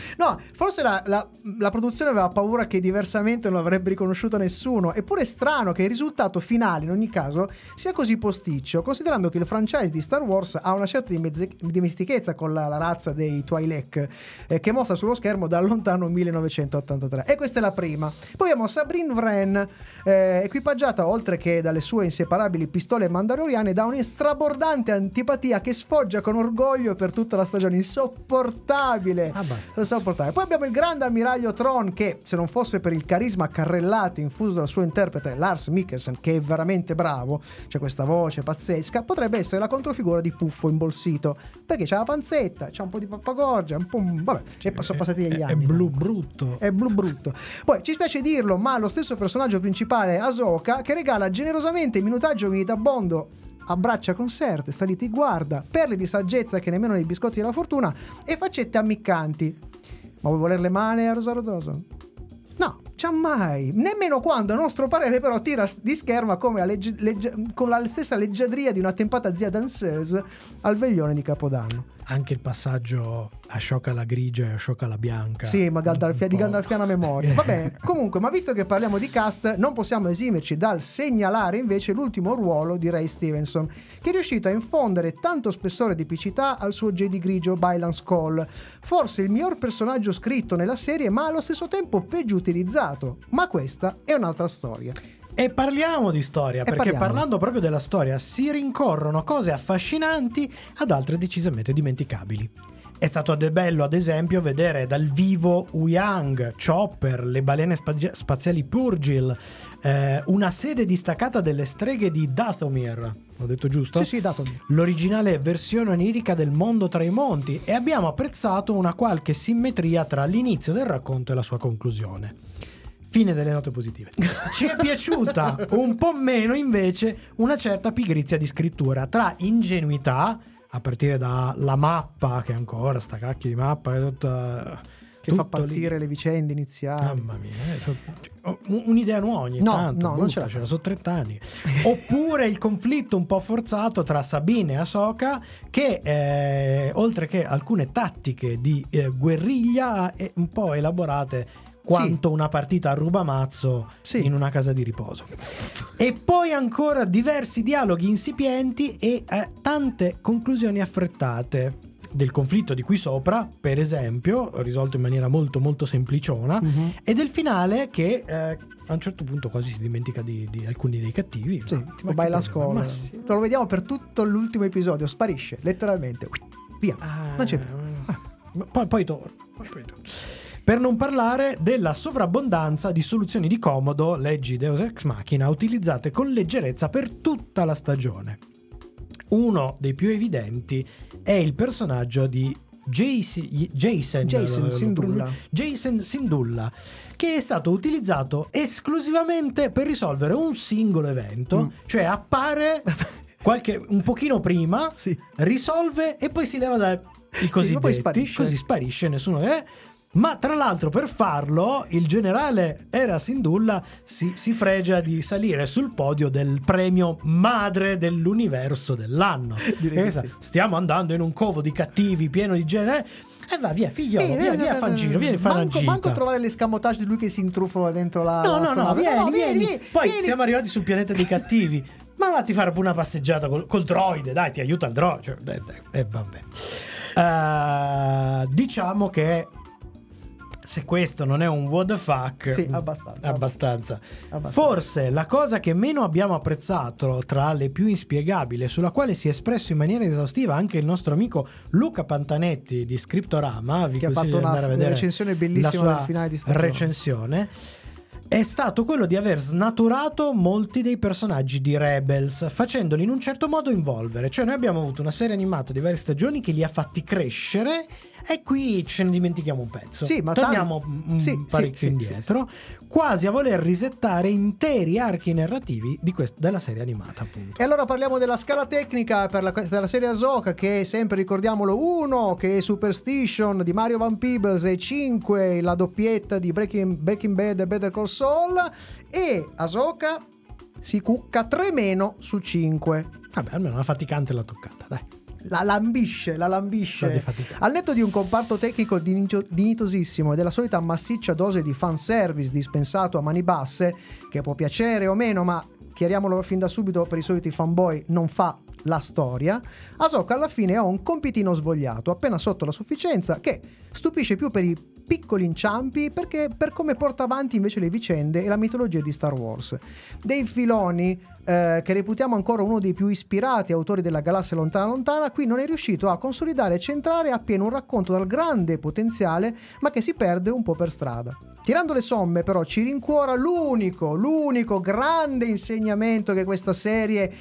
<laughs> No, forse la, la- la produzione aveva paura che diversamente non avrebbe riconosciuto nessuno. Eppure è strano che il risultato finale, in ogni caso, sia così posticcio, considerando che il franchise di Star Wars ha una certa dimezze- dimestichezza con la, la razza dei Twi'lek, eh, che mostra sullo schermo dal lontano 1983. E questa è la prima. Poi abbiamo Sabrine Wren, eh, equipaggiata oltre che dalle sue inseparabili pistole mandaloriane da un'estrabordante antipatia che sfoggia con orgoglio per tutta la stagione insopportabile insopportabile poi abbiamo il grande ammiraglio Tron che se non fosse per il carisma carrellato infuso dal suo interprete Lars Mikkelsen che è veramente bravo c'è questa voce pazzesca potrebbe essere la controfigura di Puffo imbolsito perché c'ha la panzetta c'ha un po' di pappagorgia un po' vabbè e sono passati degli È, anni è blu brutto. è blu brutto. Poi ci spiace dirlo, ma lo stesso personaggio principale, Ahsoka, che regala generosamente minutaggio vitabondo abbraccia con Sert, sta lì ti guarda, perle di saggezza che nemmeno nei biscotti della fortuna e faccette ammiccanti. Ma vuoi voler le mani a Rosario Dawson? No, c'ha mai. Nemmeno quando, a nostro parere, però, tira di scherma come legge- legge- con la stessa leggiadria di una tempata zia danseuse al veglione di Capodanno. Anche il passaggio Ashoka la grigia e Ashoka la bianca. Sì, ma Gandalfia- di Gandalfiana memoria. Va bene, <laughs> comunque, ma visto che parliamo di cast, non possiamo esimerci dal segnalare invece l'ultimo ruolo di Ray Stevenson, che è riuscito a infondere tanto spessore di epicità al suo Jedi grigio Bylan Skull. Forse il miglior personaggio scritto nella serie, ma allo stesso tempo peggio utilizzato. Ma questa è un'altra storia. E parliamo di storia, perché parliamo. parlando proprio della storia si rincorrono cose affascinanti ad altre decisamente dimenticabili. È stato bello, ad esempio, vedere dal vivo Uyang, Chopper, le balene spa- spaziali Purgil, eh, una sede distaccata delle streghe di Dathomir. L'ho detto giusto? Sì, sì, Dathomir. L'originale versione onirica del mondo tra i monti e abbiamo apprezzato una qualche simmetria tra l'inizio del racconto e la sua conclusione. Fine delle note positive. Ci è piaciuta un po' meno invece una certa pigrizia di scrittura tra ingenuità a partire dalla mappa che ancora sta cacchio di mappa è tutta Che fa tutto lì. partire le vicende iniziali. Mamma mia, eh, so- un- un'idea nuova ogni No, tanto. no, non ce la buttacela, sono 30 anni. <laughs> Oppure il conflitto un po' forzato tra Sabine e Ahsoka, che eh, oltre che alcune tattiche di eh, guerriglia, è un po' elaborate quanto una partita a rubamazzo in una casa di riposo. E poi ancora diversi dialoghi insipienti e eh, tante conclusioni affrettate del conflitto di qui sopra, per esempio, risolto in maniera molto molto sempliciona, Mhm. e del finale che eh, a un certo punto quasi si dimentica di, di alcuni dei cattivi. Sì, Ma- tipo ma vai che la problema? scuola. Ma sì. Lo vediamo per tutto l'ultimo episodio, sparisce letteralmente. Via, non c'è più. Ma Poi, poi torna. poi torna. Per non parlare della sovrabbondanza di soluzioni di comodo, leggi Deus Ex Machina, utilizzate con leggerezza per tutta la stagione. Uno dei più evidenti è il personaggio di Jason, Jason, lo- Syndulla. Jason Syndulla, che è stato utilizzato esclusivamente per risolvere un singolo evento, Mm. cioè appare <laughs> qualche, un pochino prima, risolve e poi si leva dai poi cosiddetti, sparisce. così sparisce, nessuno è. Ma tra l'altro per farlo il generale Era Syndulla si, si fregia di salire sul podio del premio madre dell'universo dell'anno. <laughs> Direi sì. Stiamo andando in un covo di cattivi pieno di genere. E va via, figliolo, Eh, via, eh, via, eh, fa un eh, giro, vieni, fa una manco, gita. manco trovare l'escamotage di lui che si intrufola dentro la. No, la no, no, vieni, vieni, vieni, Poi vieni. siamo arrivati sul pianeta dei cattivi. <laughs> Ma vatti a fare una passeggiata col, col droide, dai, ti aiuta il droide. Cioè, eh, eh, eh, vabbè. Eh, diciamo che se questo non è un what the fuck, Sì, abbastanza. abbastanza. Abbastanza. Forse la cosa che meno abbiamo apprezzato tra le più inspiegabili, sulla quale si è espresso in maniera esaustiva anche il nostro amico Luca Pantanetti di Scriptorama, vi Che ha fatto una andare a vedere recensione bellissima del finale di stagione. recensione è stato quello di aver snaturato molti dei personaggi di Rebels, facendoli in un certo modo involvere. Cioè, noi abbiamo avuto una serie animata di varie stagioni che li ha fatti crescere. E qui ce ne dimentichiamo un pezzo. Sì, ma Torniamo tan- un sì, parecchio sì, indietro, quasi a voler risettare interi archi narrativi di quest- della serie animata, appunto. E allora parliamo della scala tecnica per la, della serie Ahsoka che è sempre, ricordiamolo, 1 che è Superstition di Mario Van Peebles e 5 la doppietta di Breaking, Breaking Bad e Better Call Saul e Ahsoka si cucca 3 meno su 5. Vabbè, almeno una faticante l'ha toccata, dai. La lambisce, la La lambisce. Al netto di un comparto tecnico dignitosissimo e della solita massiccia dose di fanservice dispensato a mani basse, che può piacere o meno, ma chiariamolo fin da subito per i soliti fanboy, non fa la storia, Ahsoka alla fine ha un compitino svogliato, appena sotto la sufficienza, che stupisce più per i piccoli inciampi perché per come porta avanti invece le vicende e la mitologia di Star Wars. Dei filoni eh, che reputiamo ancora uno dei più ispirati autori della galassia lontana lontana, qui non è riuscito a consolidare e centrare appieno un racconto dal grande potenziale, ma che si perde un po' per strada. Tirando le somme, però, ci rincuora l'unico, l'unico grande insegnamento che questa serie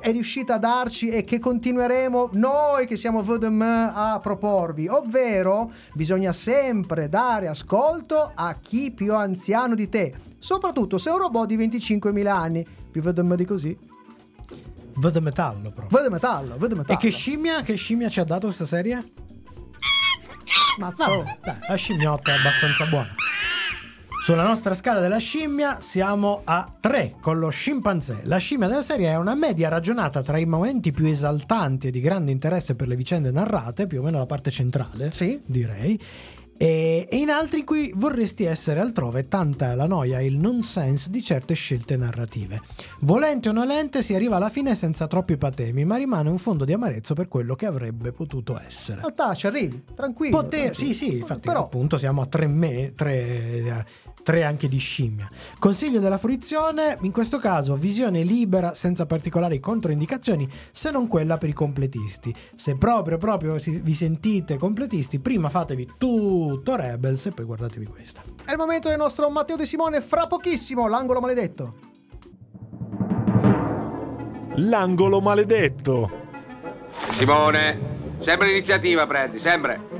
è riuscita a darci e che continueremo noi che siamo VDM a proporvi, ovvero bisogna sempre dare ascolto a chi più anziano di te, soprattutto se è un robot di 25.000 anni, più VDM di così. Vede metallo, proprio. VD metallo, VD metallo. E che scimmia, che scimmia ci ha dato questa serie? Mazzo. Vabbè, dai, la scimmiotta è abbastanza buona. Sulla nostra scala della scimmia siamo a 3 con lo scimpanzé. La scimmia della serie è una media ragionata tra i momenti più esaltanti e di grande interesse per le vicende narrate, più o meno la parte centrale, direi. E, in altri in cui vorresti essere altrove, tanta è la noia e il nonsense di certe scelte narrative. Volente o nolente si arriva alla fine senza troppi patemi, ma rimane un fondo di amarezzo per quello che avrebbe potuto essere. In realtà ci arrivi, tranquillo. Poter- tranquillo. sì, sì, infatti Però appunto siamo a tre, me- tre, eh, tre anche di scimmia. Consiglio della fruizione, in questo caso visione libera senza particolari controindicazioni se non quella per i completisti. Se proprio proprio vi sentite completisti, prima fatevi tutto Rebels e poi guardatevi questa. è il momento del nostro Matteo De Simone, fra pochissimo, l'angolo maledetto. L'angolo maledetto. Simone, sempre l'iniziativa prendi, sempre.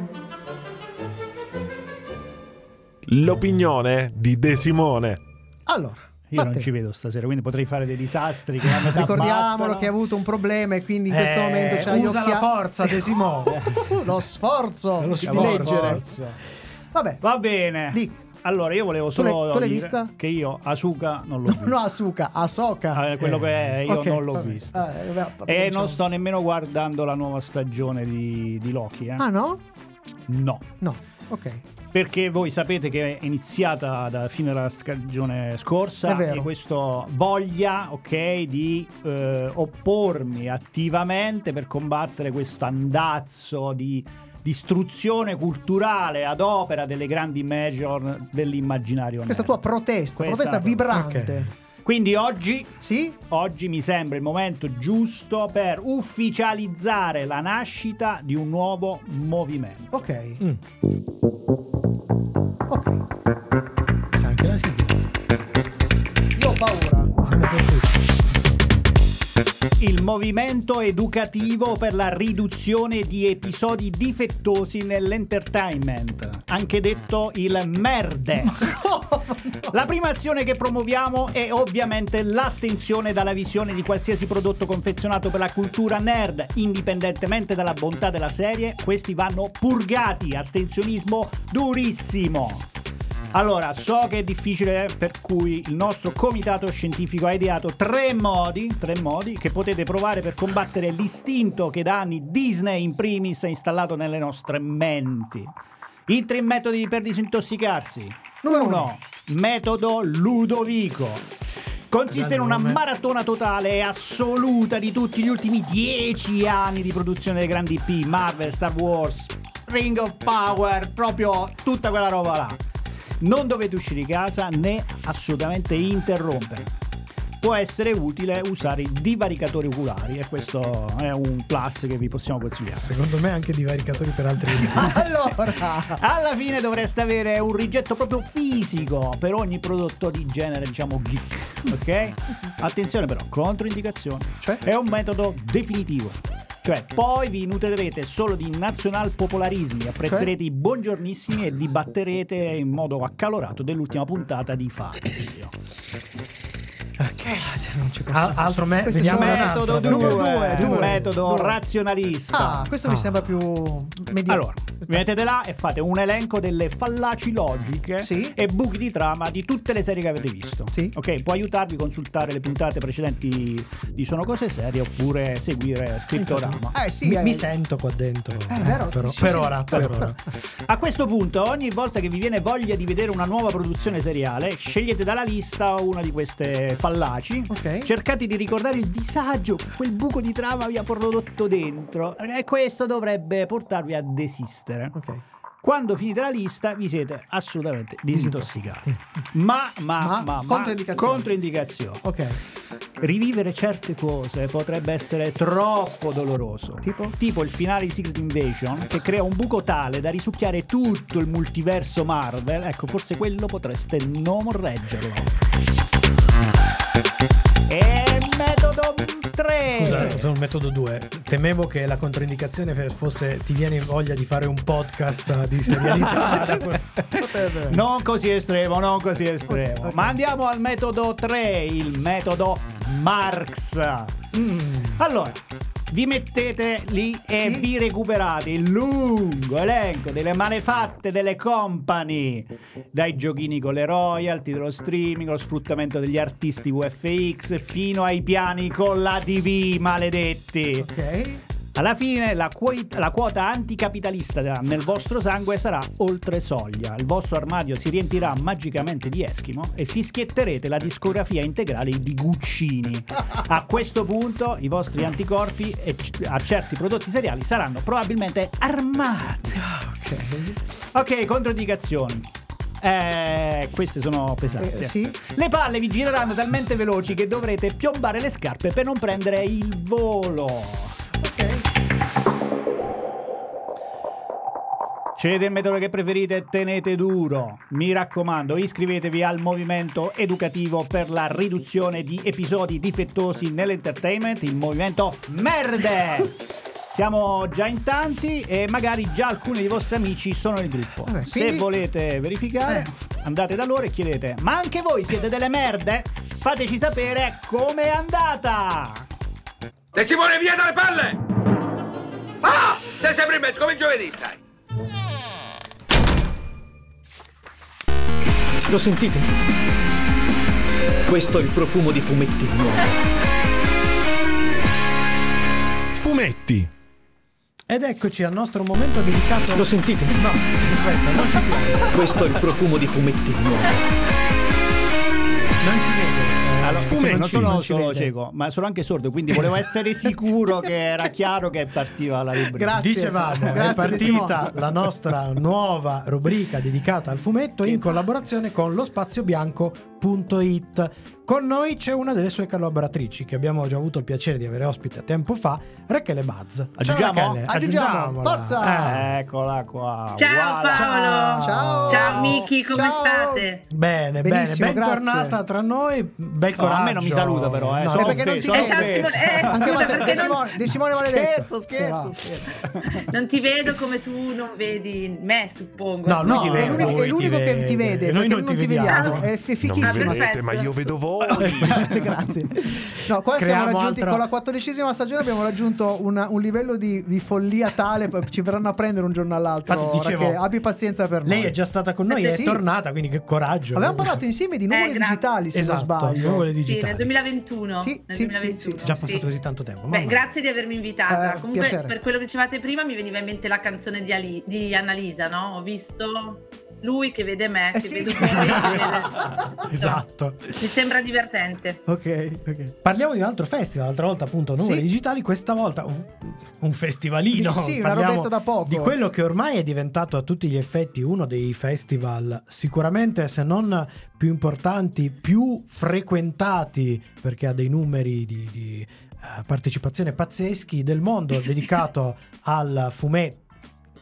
L'opinione di De Simone. Allora, Io Matteo. non ci vedo stasera, quindi potrei fare dei disastri che Ricordiamolo bastano. che ha avuto un problema e quindi in questo Eh, momento c'ha gli usa la forza, De Simone. <laughs> Lo sforzo Lo di leggere. Vabbè, Va bene. Di. Allora, io volevo solo tu l'hai dire vista? che io Asuka non l'ho vista. no Asuka, Asoka. Eh, quello che è, io Ok, non l'ho vabbè. vista. Eh, vabbè, E non sto nemmeno guardando la nuova stagione di, di Loki. Eh. Ah no? No. No, ok. Perché voi sapete che è iniziata da fine della stagione scorsa e questo voglia, ok, di eh, oppormi attivamente per combattere questo andazzo di distruzione culturale ad opera delle grandi major dell'immaginario. Questa nerd. tua protesta, Questa- protesta vibrante. Quindi oggi, sì? oggi mi sembra il momento giusto per ufficializzare la nascita di un nuovo movimento. Ok. Mm. Anche la sigla. Io ho paura. Siamo fottuti. Il movimento educativo per la riduzione di episodi difettosi nell'entertainment, anche detto il merde. <laughs> La prima azione che promuoviamo è ovviamente l'astensione dalla visione di qualsiasi prodotto confezionato per la cultura nerd, indipendentemente dalla bontà della serie, questi vanno purgati, astensionismo durissimo. Allora, so che è difficile, per cui il nostro comitato scientifico ha ideato tre modi, tre modi che potete provare per combattere l'istinto che da anni Disney in primis ha installato nelle nostre menti. I tre metodi per disintossicarsi. Numero Uno, metodo Ludovico. Consiste in una maratona totale e assoluta di tutti gli ultimi dieci anni di produzione delle grandi IP, Marvel, Star Wars, Ring of Power, proprio tutta quella roba là. Non dovete uscire di casa né assolutamente interrompere. Può essere utile usare i divaricatori oculari e questo è un plus che vi possiamo consigliare. Secondo me anche divaricatori per altri <laughs> Allora, Alla fine dovreste avere un rigetto proprio fisico per ogni prodotto di genere, diciamo geek. Ok? <laughs> Attenzione però, controindicazione. Cioè? È un metodo definitivo. Cioè, poi vi nutrirete solo di nazional popolarismi, apprezzerete i buongiornissimi e dibatterete in modo accalorato dell'ultima puntata di Fazio. Non ci Al- altro me- vediamo Metodo altro. 2, Numero due, due, metodo due. razionalista. ah, questo mi Ah. sembra più mediocre. Allora, vi mettete là e fate un elenco delle fallaci logiche Sì. e buchi di trama di tutte le serie che avete visto. Sì. Ok, può aiutarvi a consultare le puntate precedenti di Sono Cose Serie oppure seguire Scriptorama. Eh sì, mi, eh, mi sento qua dentro. Eh, vero, però, sì, per ora, per ora. A questo punto, ogni volta che vi viene voglia di vedere una nuova produzione seriale, scegliete dalla lista una di queste fallaci. Ok. Cercate di ricordare il disagio che quel buco di trama vi ha prodotto dentro. E questo dovrebbe portarvi a desistere. Ok. Quando finite la lista vi siete assolutamente disintossicati. Ma, ma, Ma, ma, ma, controindicazioni. controindicazioni. Ok. Rivivere certe cose potrebbe essere troppo doloroso. Tipo? Tipo il finale di Secret Invasion, che crea un buco tale da risucchiare tutto il multiverso Marvel. Ecco, forse quello potreste non reggerlo. E metodo 3. Scusa, sono il metodo 2. Temevo che la controindicazione fosse ti viene voglia di fare un podcast di serialità. <laughs> Non così estremo, non così estremo. Ma andiamo al metodo 3, il metodo Marx. Allora, vi mettete lì e Sì. vi recuperate il lungo elenco delle malefatte delle company, dai giochini con le royalty, dello streaming, lo sfruttamento degli artisti VFX, fino ai piani con la TV, maledetti. Ok. Alla fine la, quoi- la quota anticapitalista nel vostro sangue sarà oltre soglia. Il vostro armadio si riempirà magicamente di Eskimo e fischietterete la discografia integrale di Guccini. A questo punto i vostri anticorpi e a certi prodotti seriali saranno probabilmente armati. Ok, controindicazioni. Eh, queste sono pesanti. Eh, sì. Le palle vi gireranno talmente veloci che dovrete piombare le scarpe per non prendere il volo. Scegliete il metodo che preferite, tenete duro. Mi raccomando, iscrivetevi al movimento educativo per la riduzione di episodi difettosi nell'entertainment, il movimento Merde. Siamo già in tanti e magari già alcuni dei vostri amici sono nel gruppo. Vabbè, Se quindi- volete verificare, andate da loro e chiedete: Ma anche voi siete delle merde? Fateci sapere com'è andata! De Simone, via dalle palle! Ah! Sei sempre in mezzo, come giovedì stai. Lo sentite? Questo è il profumo di fumetti nuovi. Fumetti. Ed eccoci al nostro momento dedicato. Lo sentite? No, aspetta, non ci siamo. Questo è il profumo di fumetti nuovi. Non ci vedo. Allora, perché non sono non solo cieco, ma sono anche sordo, quindi volevo essere sicuro che era chiaro che partiva la rubrica. Grazie. Dicevamo, è Grazie, partita Simone. la nostra nuova rubrica dedicata al fumetto in collaborazione con lo spaziobianco.it. Con noi c'è una delle sue collaboratrici che abbiamo già avuto il piacere di avere ospite tempo fa, Rachele Buzz. Aggiungiamo? Rachele, Aggiungiamo, forza! Eh, Eccola qua. Ciao Voilà. Paolo. Ciao. Ciao Miki, come Ciao. state? Bene, Benissimo, bene, bentornata grazie. tra noi. Bel No, coraggio. a me non mi saluta però, eh. No, sono perché non offeso, ti- sono Eh. Simone. Eh, Anche scusa, Matteo, perché non- Simone, De Simone Maledetto. Scherzo, scherzo, scherzo. Non ti vedo come tu non vedi me, suppongo. No, lui No, ti è vede, l'unico, lui è l'unico ti che vede. ti vede, Noi non ti vediamo. È fi- Non fichissimo. Perfetto. ma io vedo voi. <laughs> Grazie. No, qua siamo Creiamo raggiunti altra- con la quattordicesima stagione abbiamo raggiunto una- un livello di, di follia tale ci verranno a prendere un giorno all'altro. Infatti, dicevo, abbi pazienza per noi. Lei è già stata con noi, Eh, è sì. tornata, quindi che coraggio. Avevamo parlato insieme di numeri Eh, digitali, se Esatto, non sbaglio. nuvole Sì, digitali. nel 2021. Sì, nel sì, 2021. sì, Già passato sì. così tanto tempo. Beh, grazie di avermi invitata. Eh, Comunque, piacere. per quello che dicevate prima, mi veniva in mente la canzone di, Ali- di Annalisa, no? Ho visto lui che vede me, Eh che sì. vedo vede... <laughs> Esatto. Mi sembra divertente. Ok, ok. Parliamo di un altro festival, l'altra volta appunto numeri Sì. digitali, questa volta un, un festivalino. Di- sì, una robetta da poco. Di quello che ormai è diventato a tutti gli effetti uno dei festival sicuramente se non più importanti, più frequentati perché ha dei numeri di, di, eh, partecipazione pazzeschi del mondo <laughs> dedicato al fumetto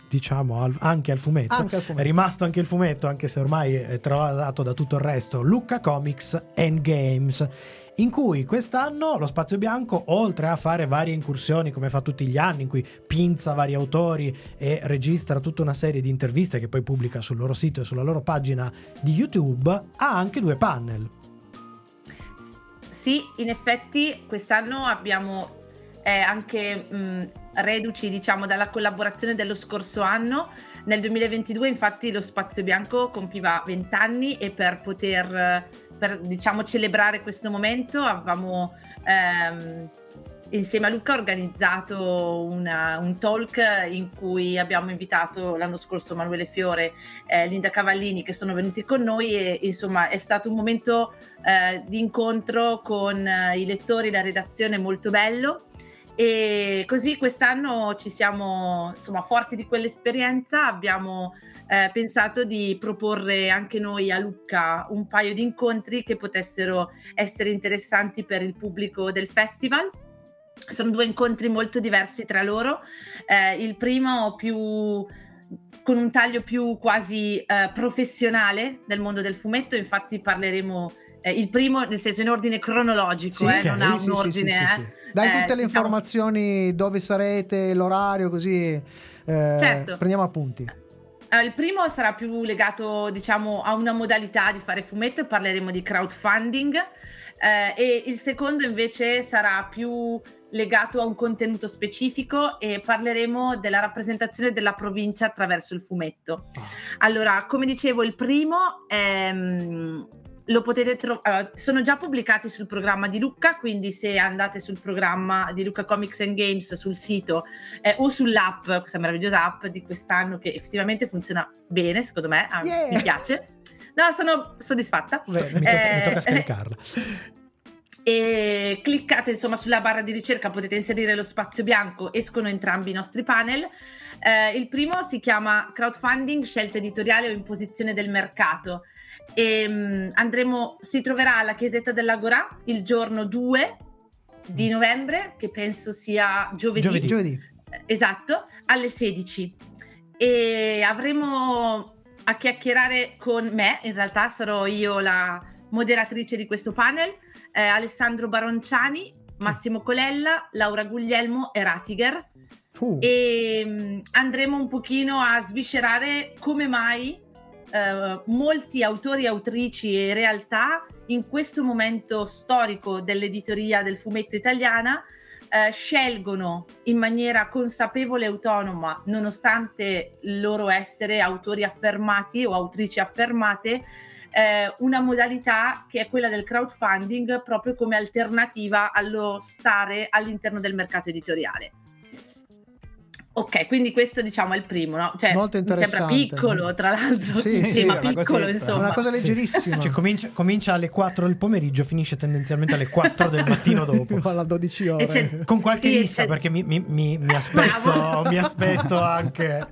diciamo al- anche al fumetto. Anche al fumetto. È rimasto anche il fumetto, anche se ormai è travasato da tutto il resto. Lucca Comics and Games. In cui quest'anno lo Spazio Bianco, oltre a fare varie incursioni come fa tutti gli anni, in cui pinza vari autori e registra tutta una serie di interviste che poi pubblica sul loro sito e sulla loro pagina di YouTube, ha anche due panel. Sì, in effetti quest'anno abbiamo eh, anche mh, reduci, diciamo, dalla collaborazione dello scorso anno. Nel 2022, infatti, lo Spazio Bianco compiva 20 anni e per poter, eh, per, diciamo, celebrare questo momento avevamo ehm, insieme a Luca organizzato una- un talk in cui abbiamo invitato l'anno scorso Manuele Fiore e Linda Cavallini che sono venuti con noi e insomma è stato un momento eh, di incontro con eh, i lettori, la redazione molto bello e così quest'anno ci siamo insomma forti di quell'esperienza. Abbiamo eh, pensato di proporre anche noi a Lucca un paio di incontri che potessero essere interessanti per il pubblico del festival. Sono due incontri molto diversi tra loro. Eh, il primo più con un taglio più quasi eh, professionale del mondo del fumetto, infatti parleremo eh, il primo, nel senso in ordine cronologico, eh, ok. non ha Sì, un sì, sì, ordine. sì, sì, eh. sì. Dai Eh, tutte le diciamo- informazioni, dove sarete, l'orario, così eh, Certo. prendiamo appunti. Eh, il primo sarà più legato, diciamo, a una modalità di fare fumetto e parleremo di crowdfunding. eh, e il secondo invece sarà più legato a un contenuto specifico e parleremo della rappresentazione della provincia attraverso il fumetto. Allora, come dicevo, il primo è, mm, lo potete trovare, sono già pubblicati sul programma di Lucca, quindi se andate sul programma di Lucca Comics and Games sul sito eh, o sull'app, questa meravigliosa app di quest'anno che effettivamente funziona bene, secondo me, ah, Yeah. mi piace. No, sono soddisfatta. Mi tocca, mi tocca Eh, scaricarla. <laughs> e cliccate insomma sulla barra di ricerca potete inserire lo spazio bianco escono entrambi i nostri panel Eh, il primo si chiama crowdfunding scelta editoriale o imposizione del mercato e mm, andremo si troverà alla chiesetta dell'Agorà il giorno 2 di novembre che penso sia giovedì, Giovedì. Giovedì. esatto alle 16 e avremo a chiacchierare con me in realtà sarò io la moderatrice di questo panel eh, Alessandro Baronciani, Massimo Colella, Laura Guglielmo e Ratiger. Uh. E mm, andremo un pochino a sviscerare come mai eh, molti autori, autrici e realtà in questo momento storico dell'editoria del fumetto italiana eh, scelgono in maniera consapevole e autonoma, nonostante loro essere autori affermati o autrici affermate, eh, una modalità che è quella del crowdfunding proprio come alternativa allo stare all'interno del mercato editoriale. Ok, quindi questo diciamo è il primo, no? Cioè, Molto mi sembra interessante. piccolo, tra l'altro, Sì, sì, una piccolo, cosetta. insomma. Una cosa leggerissima. Cioè, comincia, comincia alle 4 del pomeriggio, finisce tendenzialmente alle 4 del mattino dopo. <laughs> Alla 12 ore. Con qualche Sì, lissa, c'è- perché mi, mi- mi- mi aspetto, mi aspetto anche.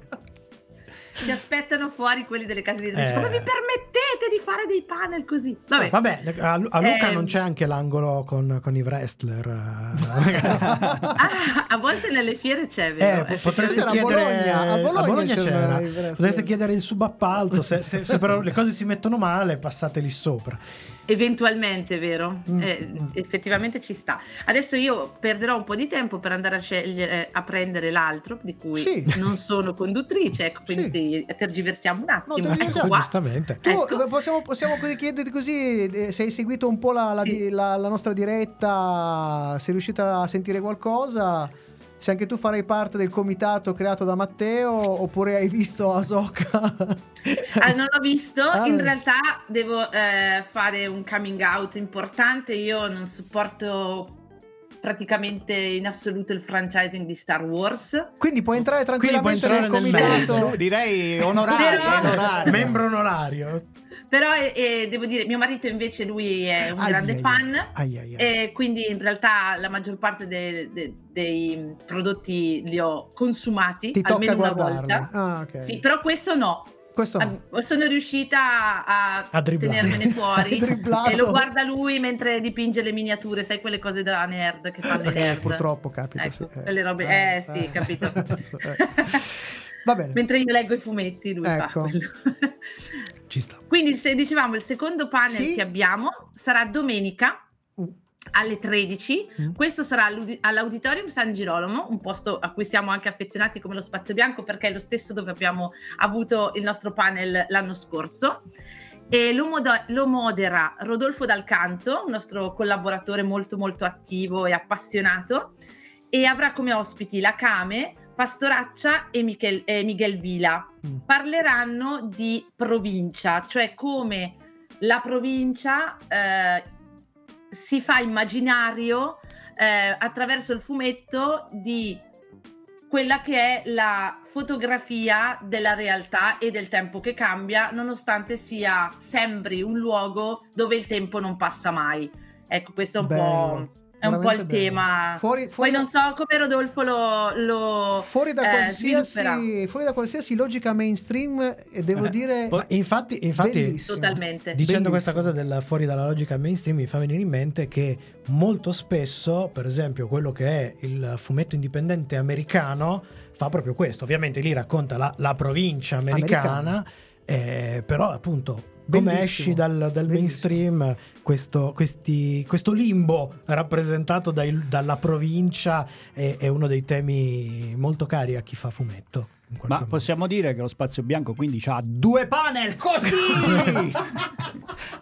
Ci aspettano fuori quelli delle case editrici. Eh. Come vi permettete di fare dei panel così? Vabbè. Vabbè, a, a Luca Ehm. non c'è anche l'angolo con, con i wrestler. <laughs> Ah, a volte nelle fiere c'è, Eh, vero? po- potreste a chiedere Bologna, a Bologna c'era c'era. il wrestler. Potreste chiedere il subappalto. Se, se- se però le cose si mettono male, passate lì sopra. Eventualmente, vero? Mm, Eh, effettivamente ci sta. Adesso io perderò un po' di tempo per andare a scegliere, a prendere l'altro, di cui Sì. non sono conduttrice, ecco, quindi tergiversiamo un attimo. No, ecco. Giustamente. Tu Ecco. eh, possiamo, possiamo chiederti così eh, se hai seguito un po' la, la Sì. la- la nostra diretta, sei riuscita a sentire qualcosa? Se anche tu farai parte del comitato creato da Matteo oppure hai visto Asoka? <laughs> Ah, non l'ho visto, Ah, in beh. realtà devo eh, fare un coming out importante, io non supporto praticamente in assoluto il franchising di Star Wars. Quindi puoi entrare Quindi puoi tranquillamente entrare nel nel comitato. direi onorario, Però- onorario. Membro onorario. Però eh, eh, devo dire, mio marito invece lui è un Ai, grande ai, fan ai, e quindi in realtà la maggior parte de- de- dei prodotti li ho consumati Ti almeno una guardarli. volta. Ah, ok. Sì, però questo no. Questo no. Sono riuscita a, A tenermene fuori <laughs> e lo guarda lui mentre dipinge le miniature, sai quelle cose da nerd che fanno i Eh, nerd. purtroppo capita. Ecco, sì, quelle robe- eh, sì, capito. <laughs> eh. Va bene. mentre io leggo i fumetti, lui fa Ecco. quello. Ci sta. Quindi, se dicevamo, il secondo panel Sì. che abbiamo sarà domenica Uh. alle 13. Mm. Questo sarà all'Audi- all'Auditorium San Girolamo, un posto a cui siamo anche affezionati come lo Spazio Bianco perché è lo stesso dove abbiamo avuto il nostro panel l'anno scorso. E lo, modo- lo modera Rodolfo Dal Canto, un nostro collaboratore molto molto attivo e appassionato, e avrà come ospiti la Came, Pastoraccia e Michel- e Miguel Vila. Mm. Parleranno di provincia, cioè come la provincia eh, si fa immaginario eh, attraverso il fumetto di quella che è la fotografia della realtà e del tempo che cambia, nonostante sia sembri un luogo dove il tempo non passa mai. Ecco, questo è un Bello, po'. È un po' il bello. tema. Fuori- fuori Poi da- non so come Rodolfo lo, lo Fuori da, eh, fuori da qualsiasi logica mainstream, e devo Eh, dire. Infatti, infatti bellissimo. Totalmente. dicendo Bellissimo. questa cosa del fuori dalla logica mainstream, mi fa venire in mente che molto spesso, per esempio, quello che è il fumetto indipendente americano fa proprio questo. Ovviamente lì racconta la, la provincia americana, eh, però appunto. Come esci dal, dal mainstream, questo, questi- questo limbo rappresentato dai- dalla provincia è, è uno dei temi molto cari a chi fa fumetto. Ma modo. possiamo dire che lo spazio bianco quindi ha due panel così! <laughs>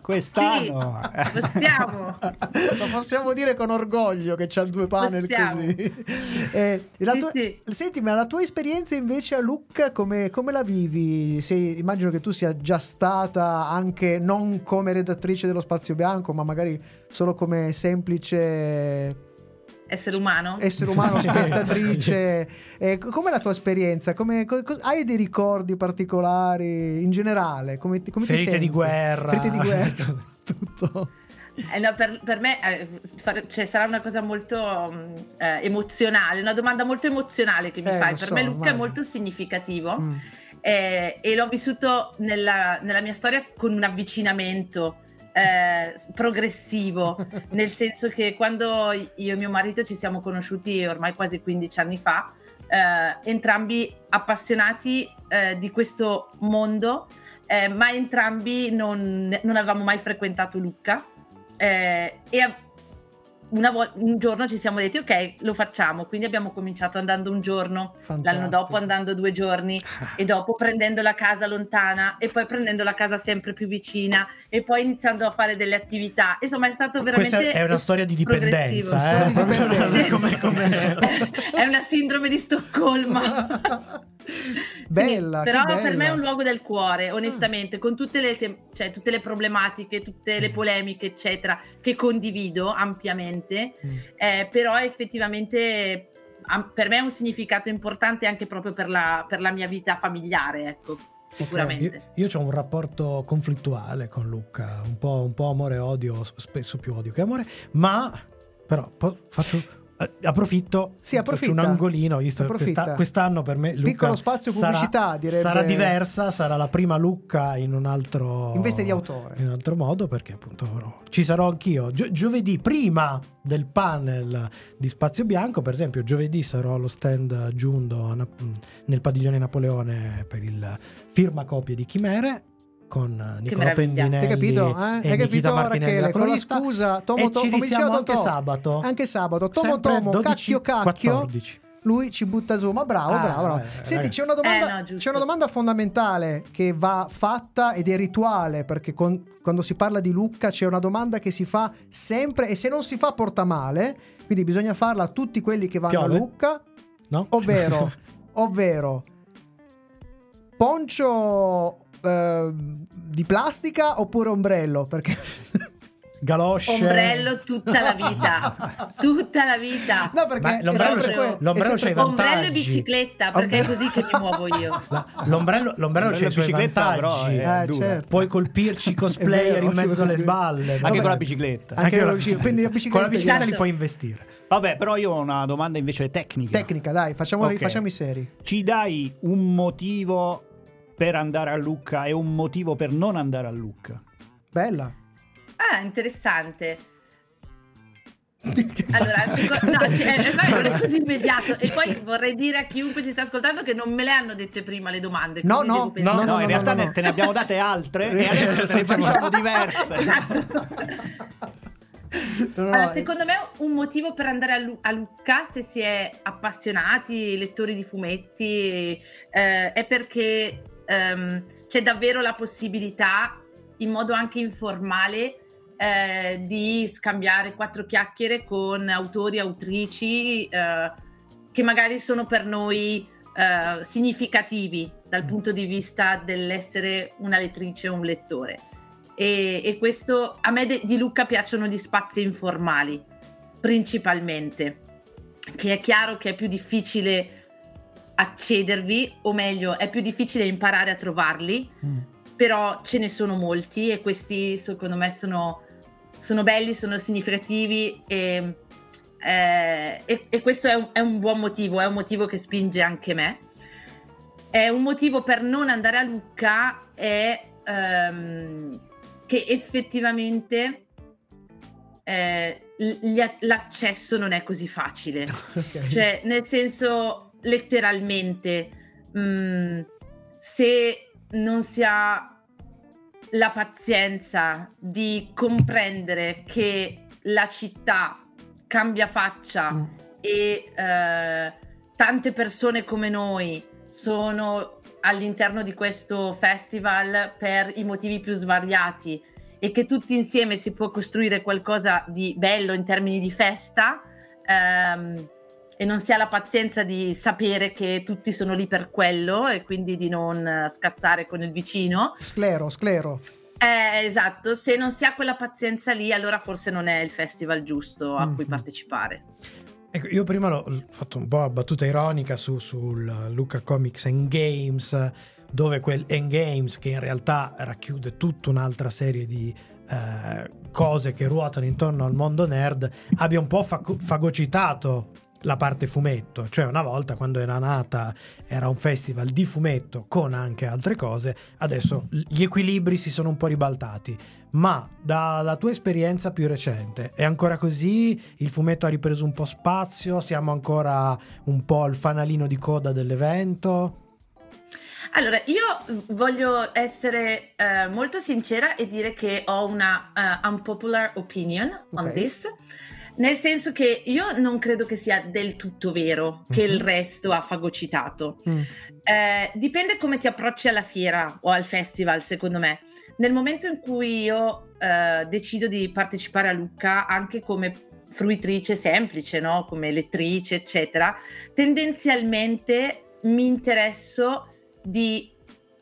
Quest'anno. Sì, possiamo. Lo possiamo dire con orgoglio che c'ha due panel Possiamo. così. Eh, la Sì, tua- sì. Senti, ma la tua esperienza invece a Lucca come, come la vivi? Sei- immagino che tu sia già stata anche non come redattrice dello Spazio Bianco, ma magari solo come semplice Essere umano? essere umano, <laughs> spettatrice. Eh, co- com'è la tua esperienza? Come- co- co- hai dei ricordi particolari in generale? Come, ti- come ti Ferite di guerra. Ferite di guerra. <laughs> Tutto. Eh, no, per, per me eh, fare- cioè, sarà una cosa molto mm, eh, emozionale, una domanda molto emozionale che mi Eh, fai. Per so, me Luca è immagino. molto significativo Mm. eh, e l'ho vissuto nella, nella mia storia con un avvicinamento eh, progressivo, nel senso che quando io e mio marito ci siamo conosciuti ormai quasi 15 anni fa, eh, entrambi appassionati eh, di questo mondo, eh, ma entrambi non, non avevamo mai frequentato Lucca. Eh, e vol- un giorno ci siamo detti ok lo facciamo quindi abbiamo cominciato andando un giorno l'anno Fantastico. dopo andando due giorni <laughs> e dopo prendendo la casa lontana e poi prendendo la casa sempre più vicina e poi iniziando a fare delle attività insomma è stato veramente Questa è una storia di dipendenza, eh? Sì. <laughs> Come- come- <laughs> è una sindrome di Stoccolma Bella, sì, però per bella. me è un luogo del cuore, onestamente, con tutte le, te- cioè, tutte le problematiche, tutte le polemiche, eccetera, che condivido ampiamente, Mm. eh, però effettivamente am- per me ha un significato importante anche proprio per la, per la mia vita familiare, ecco, sicuramente. Io, ho un rapporto conflittuale con Luca, un po', un po' amore e odio, spesso più odio che amore, ma però po- faccio, approfitto, Sì, approfitta. un angolino, visto questa- quest'anno per me Luca Piccolo spazio sarà- pubblicità, direbbe. sarà diversa, sarà la prima Lucca in un altro In veste di autore. in un altro modo perché appunto ci sarò anch'io Gio- giovedì prima del panel di Spazio Bianco per esempio giovedì sarò allo stand Giundo nel padiglione Napoleone per il firma copie di Chimere con eh, Nicola. Pendinelli Hai capito? Eh? e Hai capito Martinelli con la scusa Tomo e Tomo ci come diceva anche Totò. sabato Anche sabato. Tomo Sempre Tomo 12, cacchio cacchio 14. lui ci butta su. Ma bravo, Ah, bravo. bravo. eh, Senti, c'è una, domanda, Eh, no, c'è una domanda fondamentale che va fatta ed è rituale perché con- quando si parla di Lucca c'è una domanda che si fa sempre e se non si fa porta male, quindi bisogna farla a tutti quelli che vanno Piove? a Lucca, no? ovvero, <laughs> ovvero poncio eh, di plastica oppure ombrello? Perché <laughs> galosce Ombrello tutta la vita, <laughs> tutta la vita. No, perché l'ombrello sempre c'è- l'ombrello è sempre c'ha i vantaggi. Ombrello e bicicletta, perché è così che mi muovo io. <laughs> La- l'ombrello, l'ombrello c'ha i suoi bicicletta, vantaggi però, Eh, dura. certo. puoi colpirci cosplayer vero, in mezzo alle sballe Anche vabbè. con la bicicletta. Anche Anche con la bici- prendi la bicicletta con la bicicletta Esatto. li puoi investire Vabbè, però io ho una domanda invece tecnica. Tecnica, dai, facciamo, Ok. facciamo i seri. Ci dai un motivo per andare a Lucca e un motivo per non andare a Lucca? Bella. Ah, interessante. Allora, seco- no, cioè, non è così immediato. E poi vorrei dire a chiunque ci sta ascoltando che non me le hanno dette prima le domande. No, no, pensare. No, no, in no, realtà no, no. te ne abbiamo date altre e <laughs> adesso ne facciamo diverse. <laughs> No, no, Allora, secondo me un motivo per andare a, Lu- a Lucca, se si è appassionati, lettori di fumetti, eh, è perché ehm, c'è davvero la possibilità, in modo anche informale, eh, di scambiare quattro chiacchiere con autori, autrici eh, che magari sono per noi eh, significativi dal punto di vista dell'essere una lettrice o un lettore. E, e questo a me de- di Lucca piacciono gli spazi informali principalmente che è chiaro che è più difficile accedervi o meglio è più difficile imparare a trovarli Mm. però ce ne sono molti e questi secondo me sono, sono belli sono significativi e, eh, e- e questo è un, è un buon motivo è un motivo che spinge anche me è un motivo per non andare a Lucca è ehm, che effettivamente eh, l'accesso non è così facile. <laughs> ok. Cioè, nel senso, letteralmente, mh, se non si ha la pazienza di comprendere che la città cambia faccia Mm. e eh, tante persone come noi sono all'interno di questo festival per i motivi più svariati e che tutti insieme si può costruire qualcosa di bello in termini di festa ehm, e non si ha la pazienza di sapere che tutti sono lì per quello e quindi di non eh, scazzare con il vicino. Sclero, sclero. Eh, esatto, se non si ha quella pazienza lì, allora forse non è il festival giusto a cui Mhm. partecipare. Ecco, io prima l'ho ho fatto un po' a battuta ironica su, sul Luca Comics and Games, dove quel Endgames, che in realtà racchiude tutta un'altra serie di eh, cose che ruotano intorno al mondo nerd, abbia un po' faco- fagocitato la parte fumetto, cioè una volta quando era nata era un festival di fumetto con anche altre cose, adesso gli equilibri si sono un po' ribaltati. Ma dalla tua esperienza più recente è ancora così? Il fumetto ha ripreso un po' spazio? Siamo ancora un po' al fanalino di coda dell'evento? Allora, io voglio essere eh, molto sincera e dire che ho una eh, unpopular opinion on Ok. this. Nel senso che io non credo che sia del tutto vero che il Mhm. resto ha fagocitato. Eh, dipende come ti approcci alla fiera o al festival, secondo me. Nel momento in cui io eh, decido di partecipare a Lucca, anche come fruitrice semplice, no? come lettrice, eccetera, tendenzialmente mi interesso di,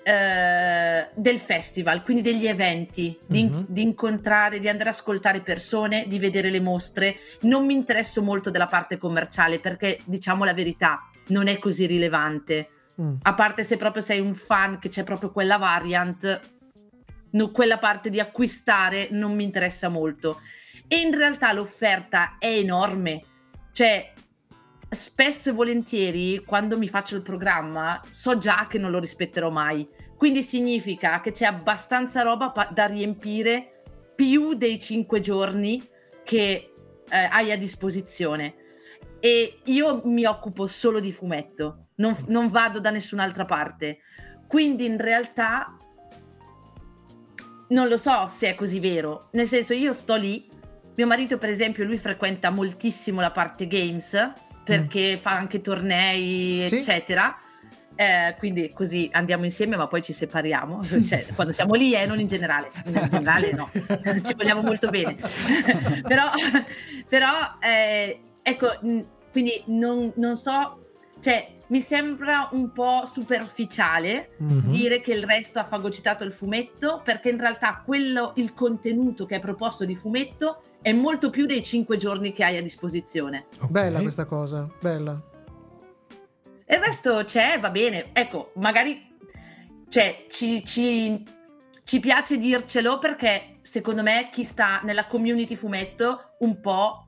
eh, del festival, quindi degli eventi, di, Mhm. di incontrare, di andare ad ascoltare persone, di vedere le mostre. Non mi interesso molto della parte commerciale perché, diciamo la verità, non è così rilevante. Mm. A parte se proprio sei un fan che c'è proprio quella variant, no- quella parte di acquistare non mi interessa molto. E in realtà l'offerta è enorme. Cioè, spesso e volentieri, quando mi faccio il programma, so già che non lo rispetterò mai. Quindi significa che c'è abbastanza roba pa- da riempire più dei cinque giorni che eh, hai a disposizione. E io mi occupo solo di fumetto, non, non vado da nessun'altra parte. Quindi in realtà non lo so se è così vero. Nel senso, io sto lì. Mio marito, per esempio, lui frequenta moltissimo la parte games perché fa anche tornei, Sì. eccetera. Eh, quindi così andiamo insieme, ma poi ci separiamo. <laughs> Cioè, quando siamo lì, eh, non in generale. In generale, no, <laughs> ci vogliamo molto bene. <laughs> però, però eh, ecco, quindi non, non so, cioè, mi sembra un po' superficiale Mhm. dire che il resto ha fagocitato il fumetto, perché in realtà quello, il contenuto che è proposto di fumetto è molto più dei cinque giorni che hai a disposizione. Bella questa cosa, bella. Il resto c'è, va bene. Ecco, magari cioè, ci, ci- ci piace dircelo perché secondo me chi sta nella community fumetto un po'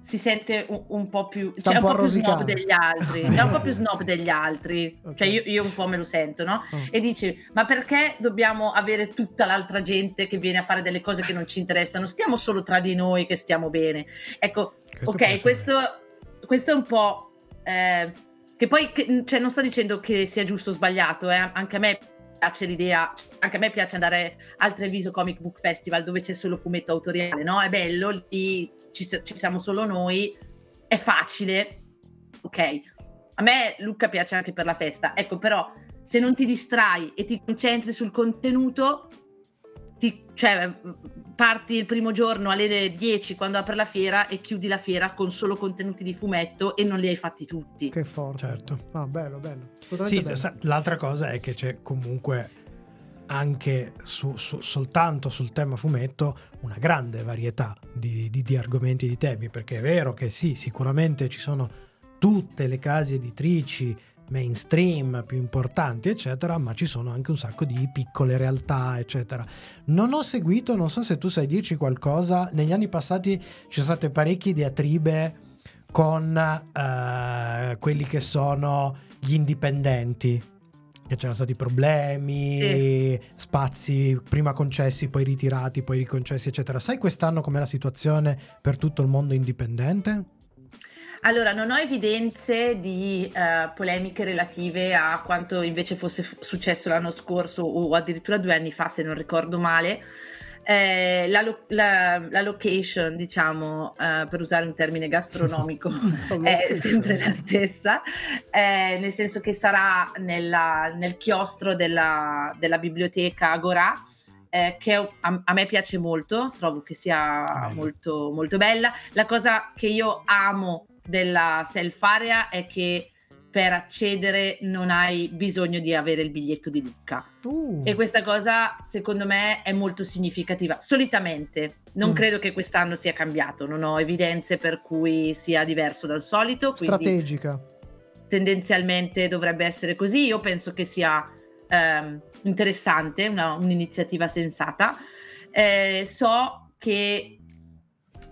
si sente un, un po' più, cioè, un po' più snob degli altri, è un po' più snob <laughs> degli altri, cioè io, io un po' me lo sento, no? Oh. E dici, ma perché dobbiamo avere tutta l'altra gente che viene a fare delle cose che non ci interessano? Stiamo solo tra di noi che stiamo bene. Ecco, Questo ok, questo, questo è un po'... eh, che poi, che- cioè, non sto dicendo che sia giusto o sbagliato, eh, anche a me piace l'idea, anche a me piace andare al Treviso Comic Book Festival dove c'è solo fumetto autoriale, no? È bello, lì ci, ci siamo solo noi, è facile, ok. A me Luca piace anche per la festa, ecco però se non ti distrai e ti concentri sul contenuto, ti- cioè parti il primo giorno alle 10 quando apre la fiera e chiudi la fiera con solo contenuti di fumetto e non li hai fatti tutti. Che forte. Certo. Ah, bello, bello. Sì, bello. l'altra cosa è che c'è comunque anche su- su- soltanto sul tema fumetto una grande varietà di, di- di argomenti e di temi, perché è vero che sì, sicuramente ci sono tutte le case editrici mainstream più importanti, eccetera, ma ci sono anche un sacco di piccole realtà, eccetera. Non ho seguito, non so se tu sai dirci qualcosa, negli anni passati ci sono state parecchie diatribe con eh, quelli che sono gli indipendenti. Che c'erano stati problemi, Sì. spazi prima concessi, poi ritirati, poi riconcessi, eccetera. Sai quest'anno com'è la situazione per tutto il mondo indipendente? Allora, non ho evidenze di eh, polemiche relative a quanto invece fosse fu- successo l'anno scorso o addirittura due anni fa, se non ricordo male. Eh, la, lo- la- la location, diciamo, eh, per usare un termine gastronomico, <laughs> è sempre la stessa, eh, nel senso che sarà nella- nel chiostro della, della biblioteca Agorà. eh, che a, a me piace molto, trovo che sia molto, molto bella. La cosa che io amo della self area è che per accedere non hai bisogno di avere il biglietto di Lucca. Uh. E questa cosa secondo me è molto significativa. Solitamente, non Mm. credo che quest'anno sia cambiato, non ho evidenze per cui sia diverso dal solito. Strategica. tendenzialmente dovrebbe essere così. Io penso che sia ehm, interessante, una- un'iniziativa sensata. Eh, so che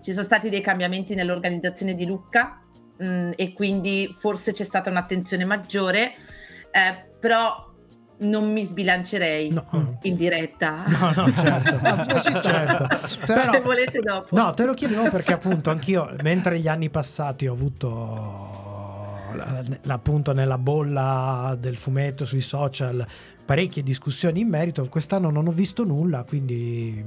ci sono stati dei cambiamenti nell'organizzazione di Lucca mh, e quindi forse c'è stata un'attenzione maggiore, eh, però non mi sbilancerei in diretta. <laughs> No, no, certo. certo. <laughs> Se Però- volete dopo. No, te lo chiedevo perché appunto anch'io, mentre gli anni passati ho avuto appunto nella bolla del fumetto sui social parecchie discussioni in merito, quest'anno non ho visto nulla, quindi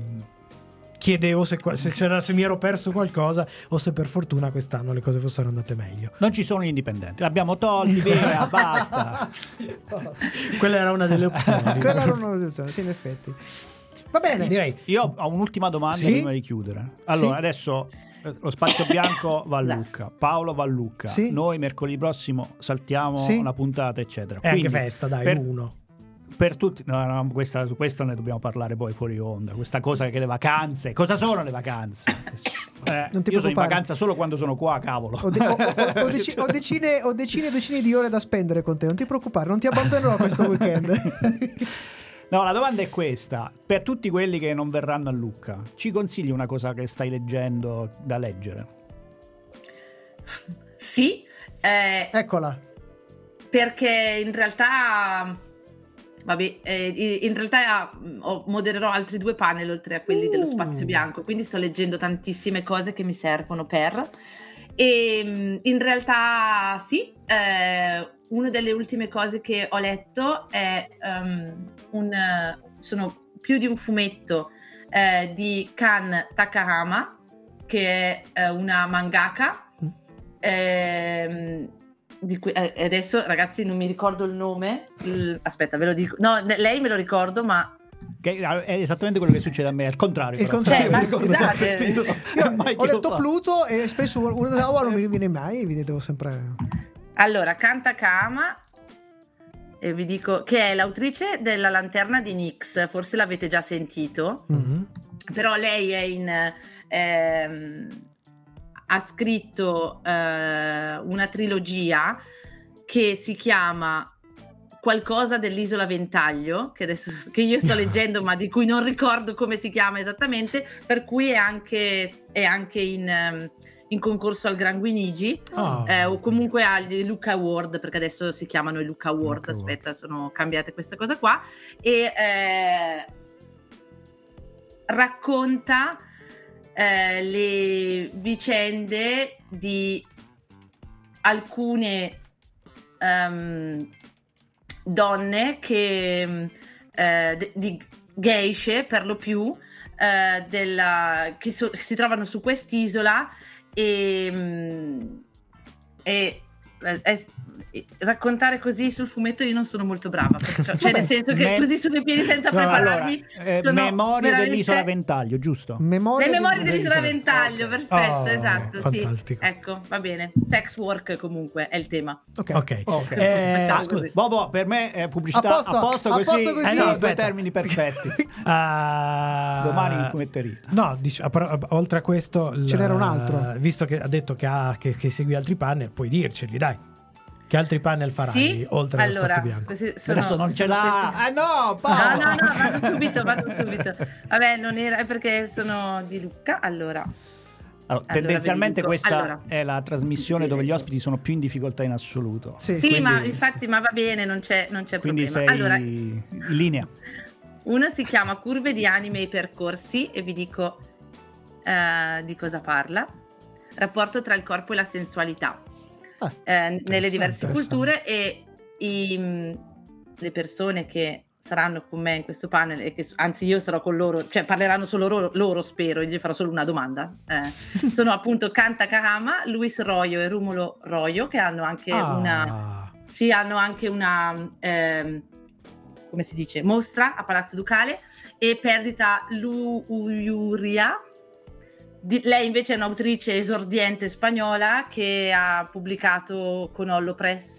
chiedevo se, se c'era- se mi ero perso qualcosa o se per fortuna quest'anno le cose fossero andate meglio. Non ci sono gli indipendenti, l'abbiamo tolti, <laughs> via, basta. Quella era una delle opzioni. <laughs> Quella era una delle opzioni, sì, in effetti. Va bene. Direi. Io ho un'ultima domanda Sì? prima di chiudere. Allora, Sì? adesso eh, lo spazio bianco va a Esatto. Lucca, Paolo va a Lucca. Sì? Noi mercoledì prossimo saltiamo Sì? una puntata, eccetera. È anche Quindi, festa, dai, per, uno. Per tutti, no, no, questa, su questa ne dobbiamo parlare poi fuori onda. Questa cosa che le vacanze, cosa sono le vacanze? <laughs> Eh, Non ti io sono in vacanza solo quando sono qua, cavolo. Ho, de- ho- ho- <laughs> ho decine, ho decine e decine di ore da spendere con te, non ti preoccupare, non ti abbandonerò questo weekend. <laughs> No, la domanda è questa: per tutti quelli che non verranno a Lucca, ci consigli una cosa che stai leggendo da leggere? Sì, eh, Eccola. perché in realtà vabbè, eh, in realtà ho- modererò altri due panel oltre a quelli dello Uh. spazio bianco quindi sto leggendo tantissime cose che mi servono per. E mh, in realtà sì eh, una delle ultime cose che ho letto è ehm, un sono più di un fumetto eh, di Kan Takahama che è eh, una mangaka. Ehm, di cui- eh, adesso ragazzi non mi ricordo il nome Il- aspetta ve lo dico no ne- lei me lo ricordo ma Che è esattamente quello che succede a me, al contrario. Il però. contrario. Cioè, ricordo scusate. Mai ho fa. Pluto e spesso una roba non mi viene mai, vi devo sempre... allora Kanta Kama e vi dico che è l'autrice della lanterna di Nix forse l'avete già sentito Mhm. però lei è in ehm, ha scritto eh, una trilogia che si chiama qualcosa dell'isola Ventaglio che adesso che io sto <laughs> leggendo ma di cui non ricordo come si chiama esattamente per cui è anche, è anche in, ehm, in concorso al Gran Guinigi Ah. eh, o comunque agli Luca Award perché adesso si chiamano i Luca Award Luca Award. aspetta sono cambiate questa cosa qua e eh, racconta eh, le vicende di alcune ehm, donne che mm, eh, di geishe per lo più eh, della- che, so- che si trovano su quest'isola e, mm, e eh, es- e raccontare così sul fumetto io non sono molto brava perciò- cioè nel senso che Me- così sulle piedi senza No, prepararmi allora, eh, sono memoria veramente- dell'isola Ventaglio, giusto? Memoria le memorie di- dell'isola Ventaglio, perfetto, Oh, esatto, fantastico. sì. Ecco, va bene. Sex work comunque è il tema. Ok. Ok. Ok. Eh, Scusa, così. Bobo, per me è pubblicità A posto, a posto a così, posto così. eh, Eh, no, aspetta. termini perfetti. <laughs> Ah, Domani in fumetteria. No, dic- oltre a questo, Ce n'era un altro. Visto che ha detto che, ha, che, che segui altri panel, puoi dirceli, dai. Che altri panel farai Sì, oltre allo allora, spazio bianco? sono- Adesso non ce l'ha. Ah no, No, Paolo. no, no, vado subito, vado subito. Vabbè, non era, è perché sono di Lucca, allora. Allora, tendenzialmente li dico. questa Allora. è la trasmissione Sì, dove gli ospiti sono più in difficoltà in assoluto. Sì, Sì, Quindi- ma infatti, ma va bene, non c'è, non c'è Quindi sei problema. Allora, in linea. uno si chiama Curve di anime e percorsi e vi dico eh, di cosa parla. Rapporto tra il corpo e la sensualità. Ah, eh, nelle diverse culture e i- le persone che saranno con me in questo panel e che anzi io sarò con loro, cioè parleranno solo loro, loro spero, gli farò solo una domanda. Eh, sono appunto Kanta Kahama, Luis Royo e Rumulo Royo che hanno anche Ah. una sì, hanno anche una ehm, come si dice, mostra a Palazzo Ducale e Perdita Luria. Di- lei invece è un'autrice esordiente spagnola che ha pubblicato con Ollo Press,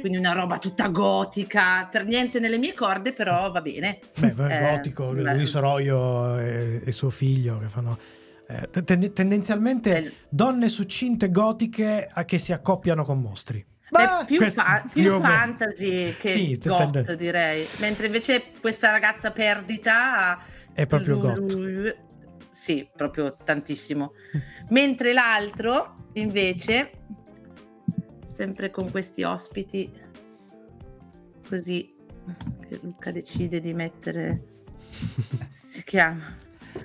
quindi una roba tutta gotica, per niente nelle mie corde, però va bene. Beh, Eh, gotico, beh. Luis Royo e, e suo figlio che fanno eh, ten- tendenzialmente donne succinte gotiche a che si accoppiano con mostri. Beh, più, questo fa- più fantasy che Sì, goth, tende- direi. Mentre invece questa ragazza perdita È proprio lu- goth. Sì, proprio tantissimo. <laughs> Mentre l'altro, invece, sempre con questi ospiti, così che Luca decide di mettere. Si <laughs> chiama.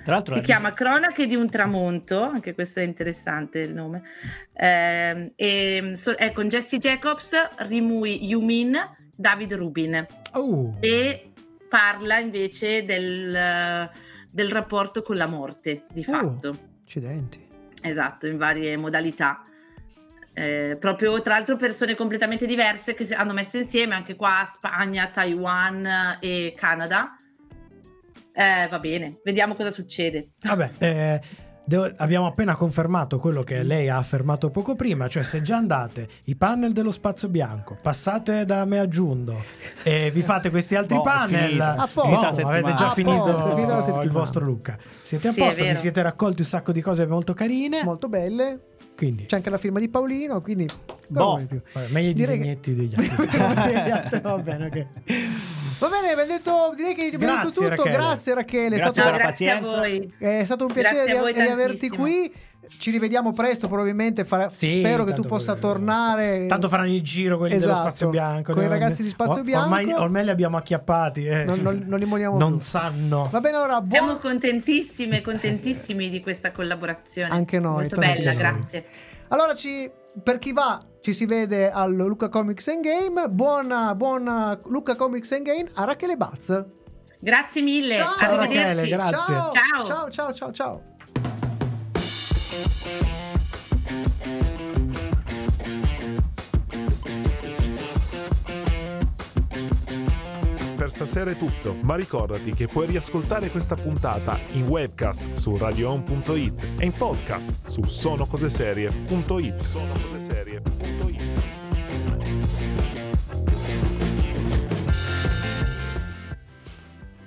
Tra l'altro Si chiama Cronache di un tramonto, anche questo è interessante il nome. Ehm, e, so- è con Jesse Jacobs, Rimui Yumin, David Rubin. Oh. E parla invece del, del rapporto con la morte, di fatto. Accidenti. Esatto, in varie modalità. Eh, proprio tra l'altro persone completamente diverse che si- hanno messo insieme anche qua Spagna, Taiwan e Canada. Eh, va bene, vediamo cosa succede. Vabbè, eh, devo- abbiamo appena confermato quello che lei ha affermato poco prima, cioè se già andate i panel dello spazio bianco, passate da me aggiunto e vi fate questi altri è panel. A boh, Finita la avete già settimana. finito, A la il vostro Luca. Siete a Sì, posto, vi siete raccolti un sacco di cose molto carine. Molto belle. Quindi, C'è anche la firma di Paolino, quindi... Boh. meglio i Direi che- disegnetti degli <laughs> altri. Va bene, ok. Va bene, abbiamo detto, direi che abbiamo detto Grazie, tutto. Rachele. Grazie Rachele, è Grazie stato, per la grazie a voi. è stato un piacere di, di averti qui. Ci rivediamo presto, probabilmente. farà- Sì, spero che tu possa tornare. Tanto faranno il giro quelli dello Esatto, spazio bianco. con i ne- ragazzi di Spazio or- Bianco. Ormai, ormai li abbiamo acchiappati. eh. Non, non- non li moliamo Non più. sanno. Va bene, allora, buon... Siamo contentissime, contentissimi di questa collaborazione. Anche noi, Molto bella, grazie. Allora, ci, per chi va, ci si vede al Luca Comics and Game. Buona, buona Luca Comics and Game a Rachele Baz. Grazie mille. Ciao, Ciao. Rachele, grazie. Ciao, Ciao. ciao, ciao, ciao, stasera è tutto, ma ricordati che puoi riascoltare questa puntata in webcast su radioon.it e in podcast su sonocoseserie.it. Sonocoseserie.it.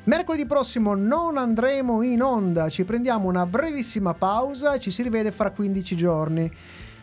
Mercoledì prossimo non andremo in onda, ci prendiamo una brevissima pausa e ci si rivede fra 15 giorni.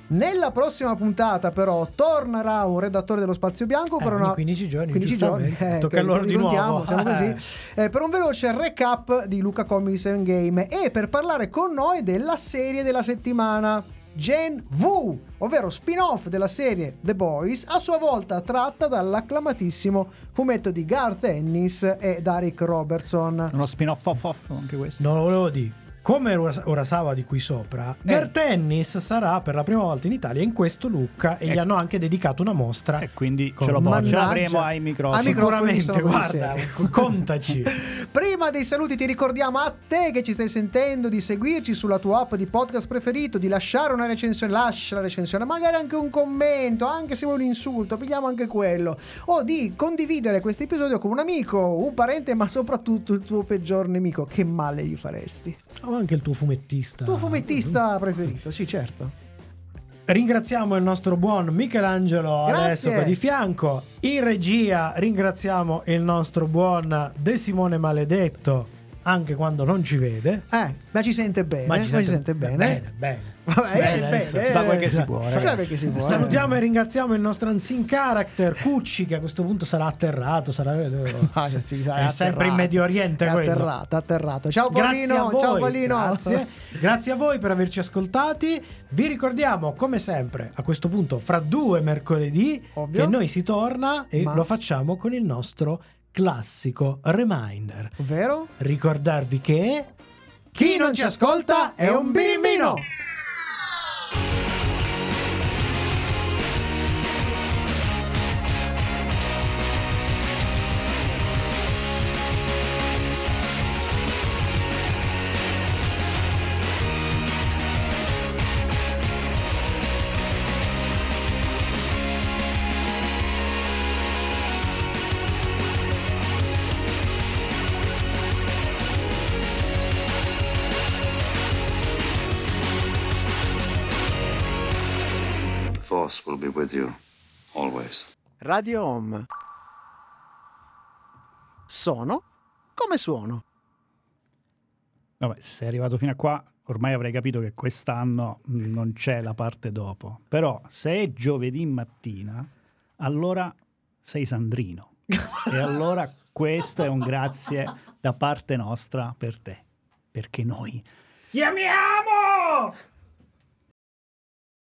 Nella prossima puntata, però, tornerà un redattore dello Spazio Bianco Eh, per una 15 giorni, 15 giorni. giustamente. eh, Tocca a loro di nuovo. siamo così. <laughs> Eh. Per un veloce recap di Luca Comics and Game e per parlare con noi della serie della settimana. Gen V, ovvero spin-off della serie The Boys, a sua volta tratta dall'acclamatissimo fumetto di Garth Ennis e Derek Robertson. Uno spin-off off off anche questo. Non lo volevo dire. Come Uras- Urasawa di qui sopra, Eh. Gar Tennis sarà per la prima volta in Italia in questo look e gli Ecco. hanno anche dedicato una mostra. E quindi Con- ce lo, Mannaggia. l'avremo ai microfoni. Sicuramente, guarda, seri. <laughs> contaci. Prima dei saluti ti ricordiamo a te che ci stai sentendo di seguirci sulla tua app di podcast preferito, di lasciare una recensione, lascia la recensione, magari anche un commento, anche se vuoi un insulto, pigliamo anche quello, o di condividere questo episodio con un amico, un parente, ma soprattutto il tuo peggior nemico, che male gli faresti? O anche il tuo fumettista. Tuo fumettista preferito, sì certo. Ringraziamo il nostro buon Michelangelo Grazie. adesso qua di fianco. In regia ringraziamo il nostro buon De Simone Maledetto anche quando non ci vede. Eh, ma ci sente bene, ma ci sente, bene. Bene, bene. Vabbè, Bene, eh, bene, adesso eh, si fa quel che si sa- può, sa- ragazzi. quel che si può, eh. Salutiamo e ringraziamo il nostro unseen character Cucci che a questo punto sarà atterrato, sarà Ah, <laughs> sì, è è sempre atterrato. in Medio Oriente È quello. atterrato, atterrato. Ciao voi, ciao Paolino. Grazie. Grazie a voi per averci ascoltati. Vi ricordiamo, come sempre, a questo punto, fra due mercoledì, Ovvio. che noi si torna e Ma- lo facciamo con il nostro classico reminder. Ovvero? Ricordarvi che chi non ci ascolta è un birimbino. With you. Always. Radio Home. Sono come suono. Vabbè, se sei arrivato fino a qua, ormai avrei capito che quest'anno non c'è la parte dopo. Però se è giovedì mattina, allora sei Sandrino. <laughs> e allora questo è un grazie da parte nostra per te. Perché noi chiamiamo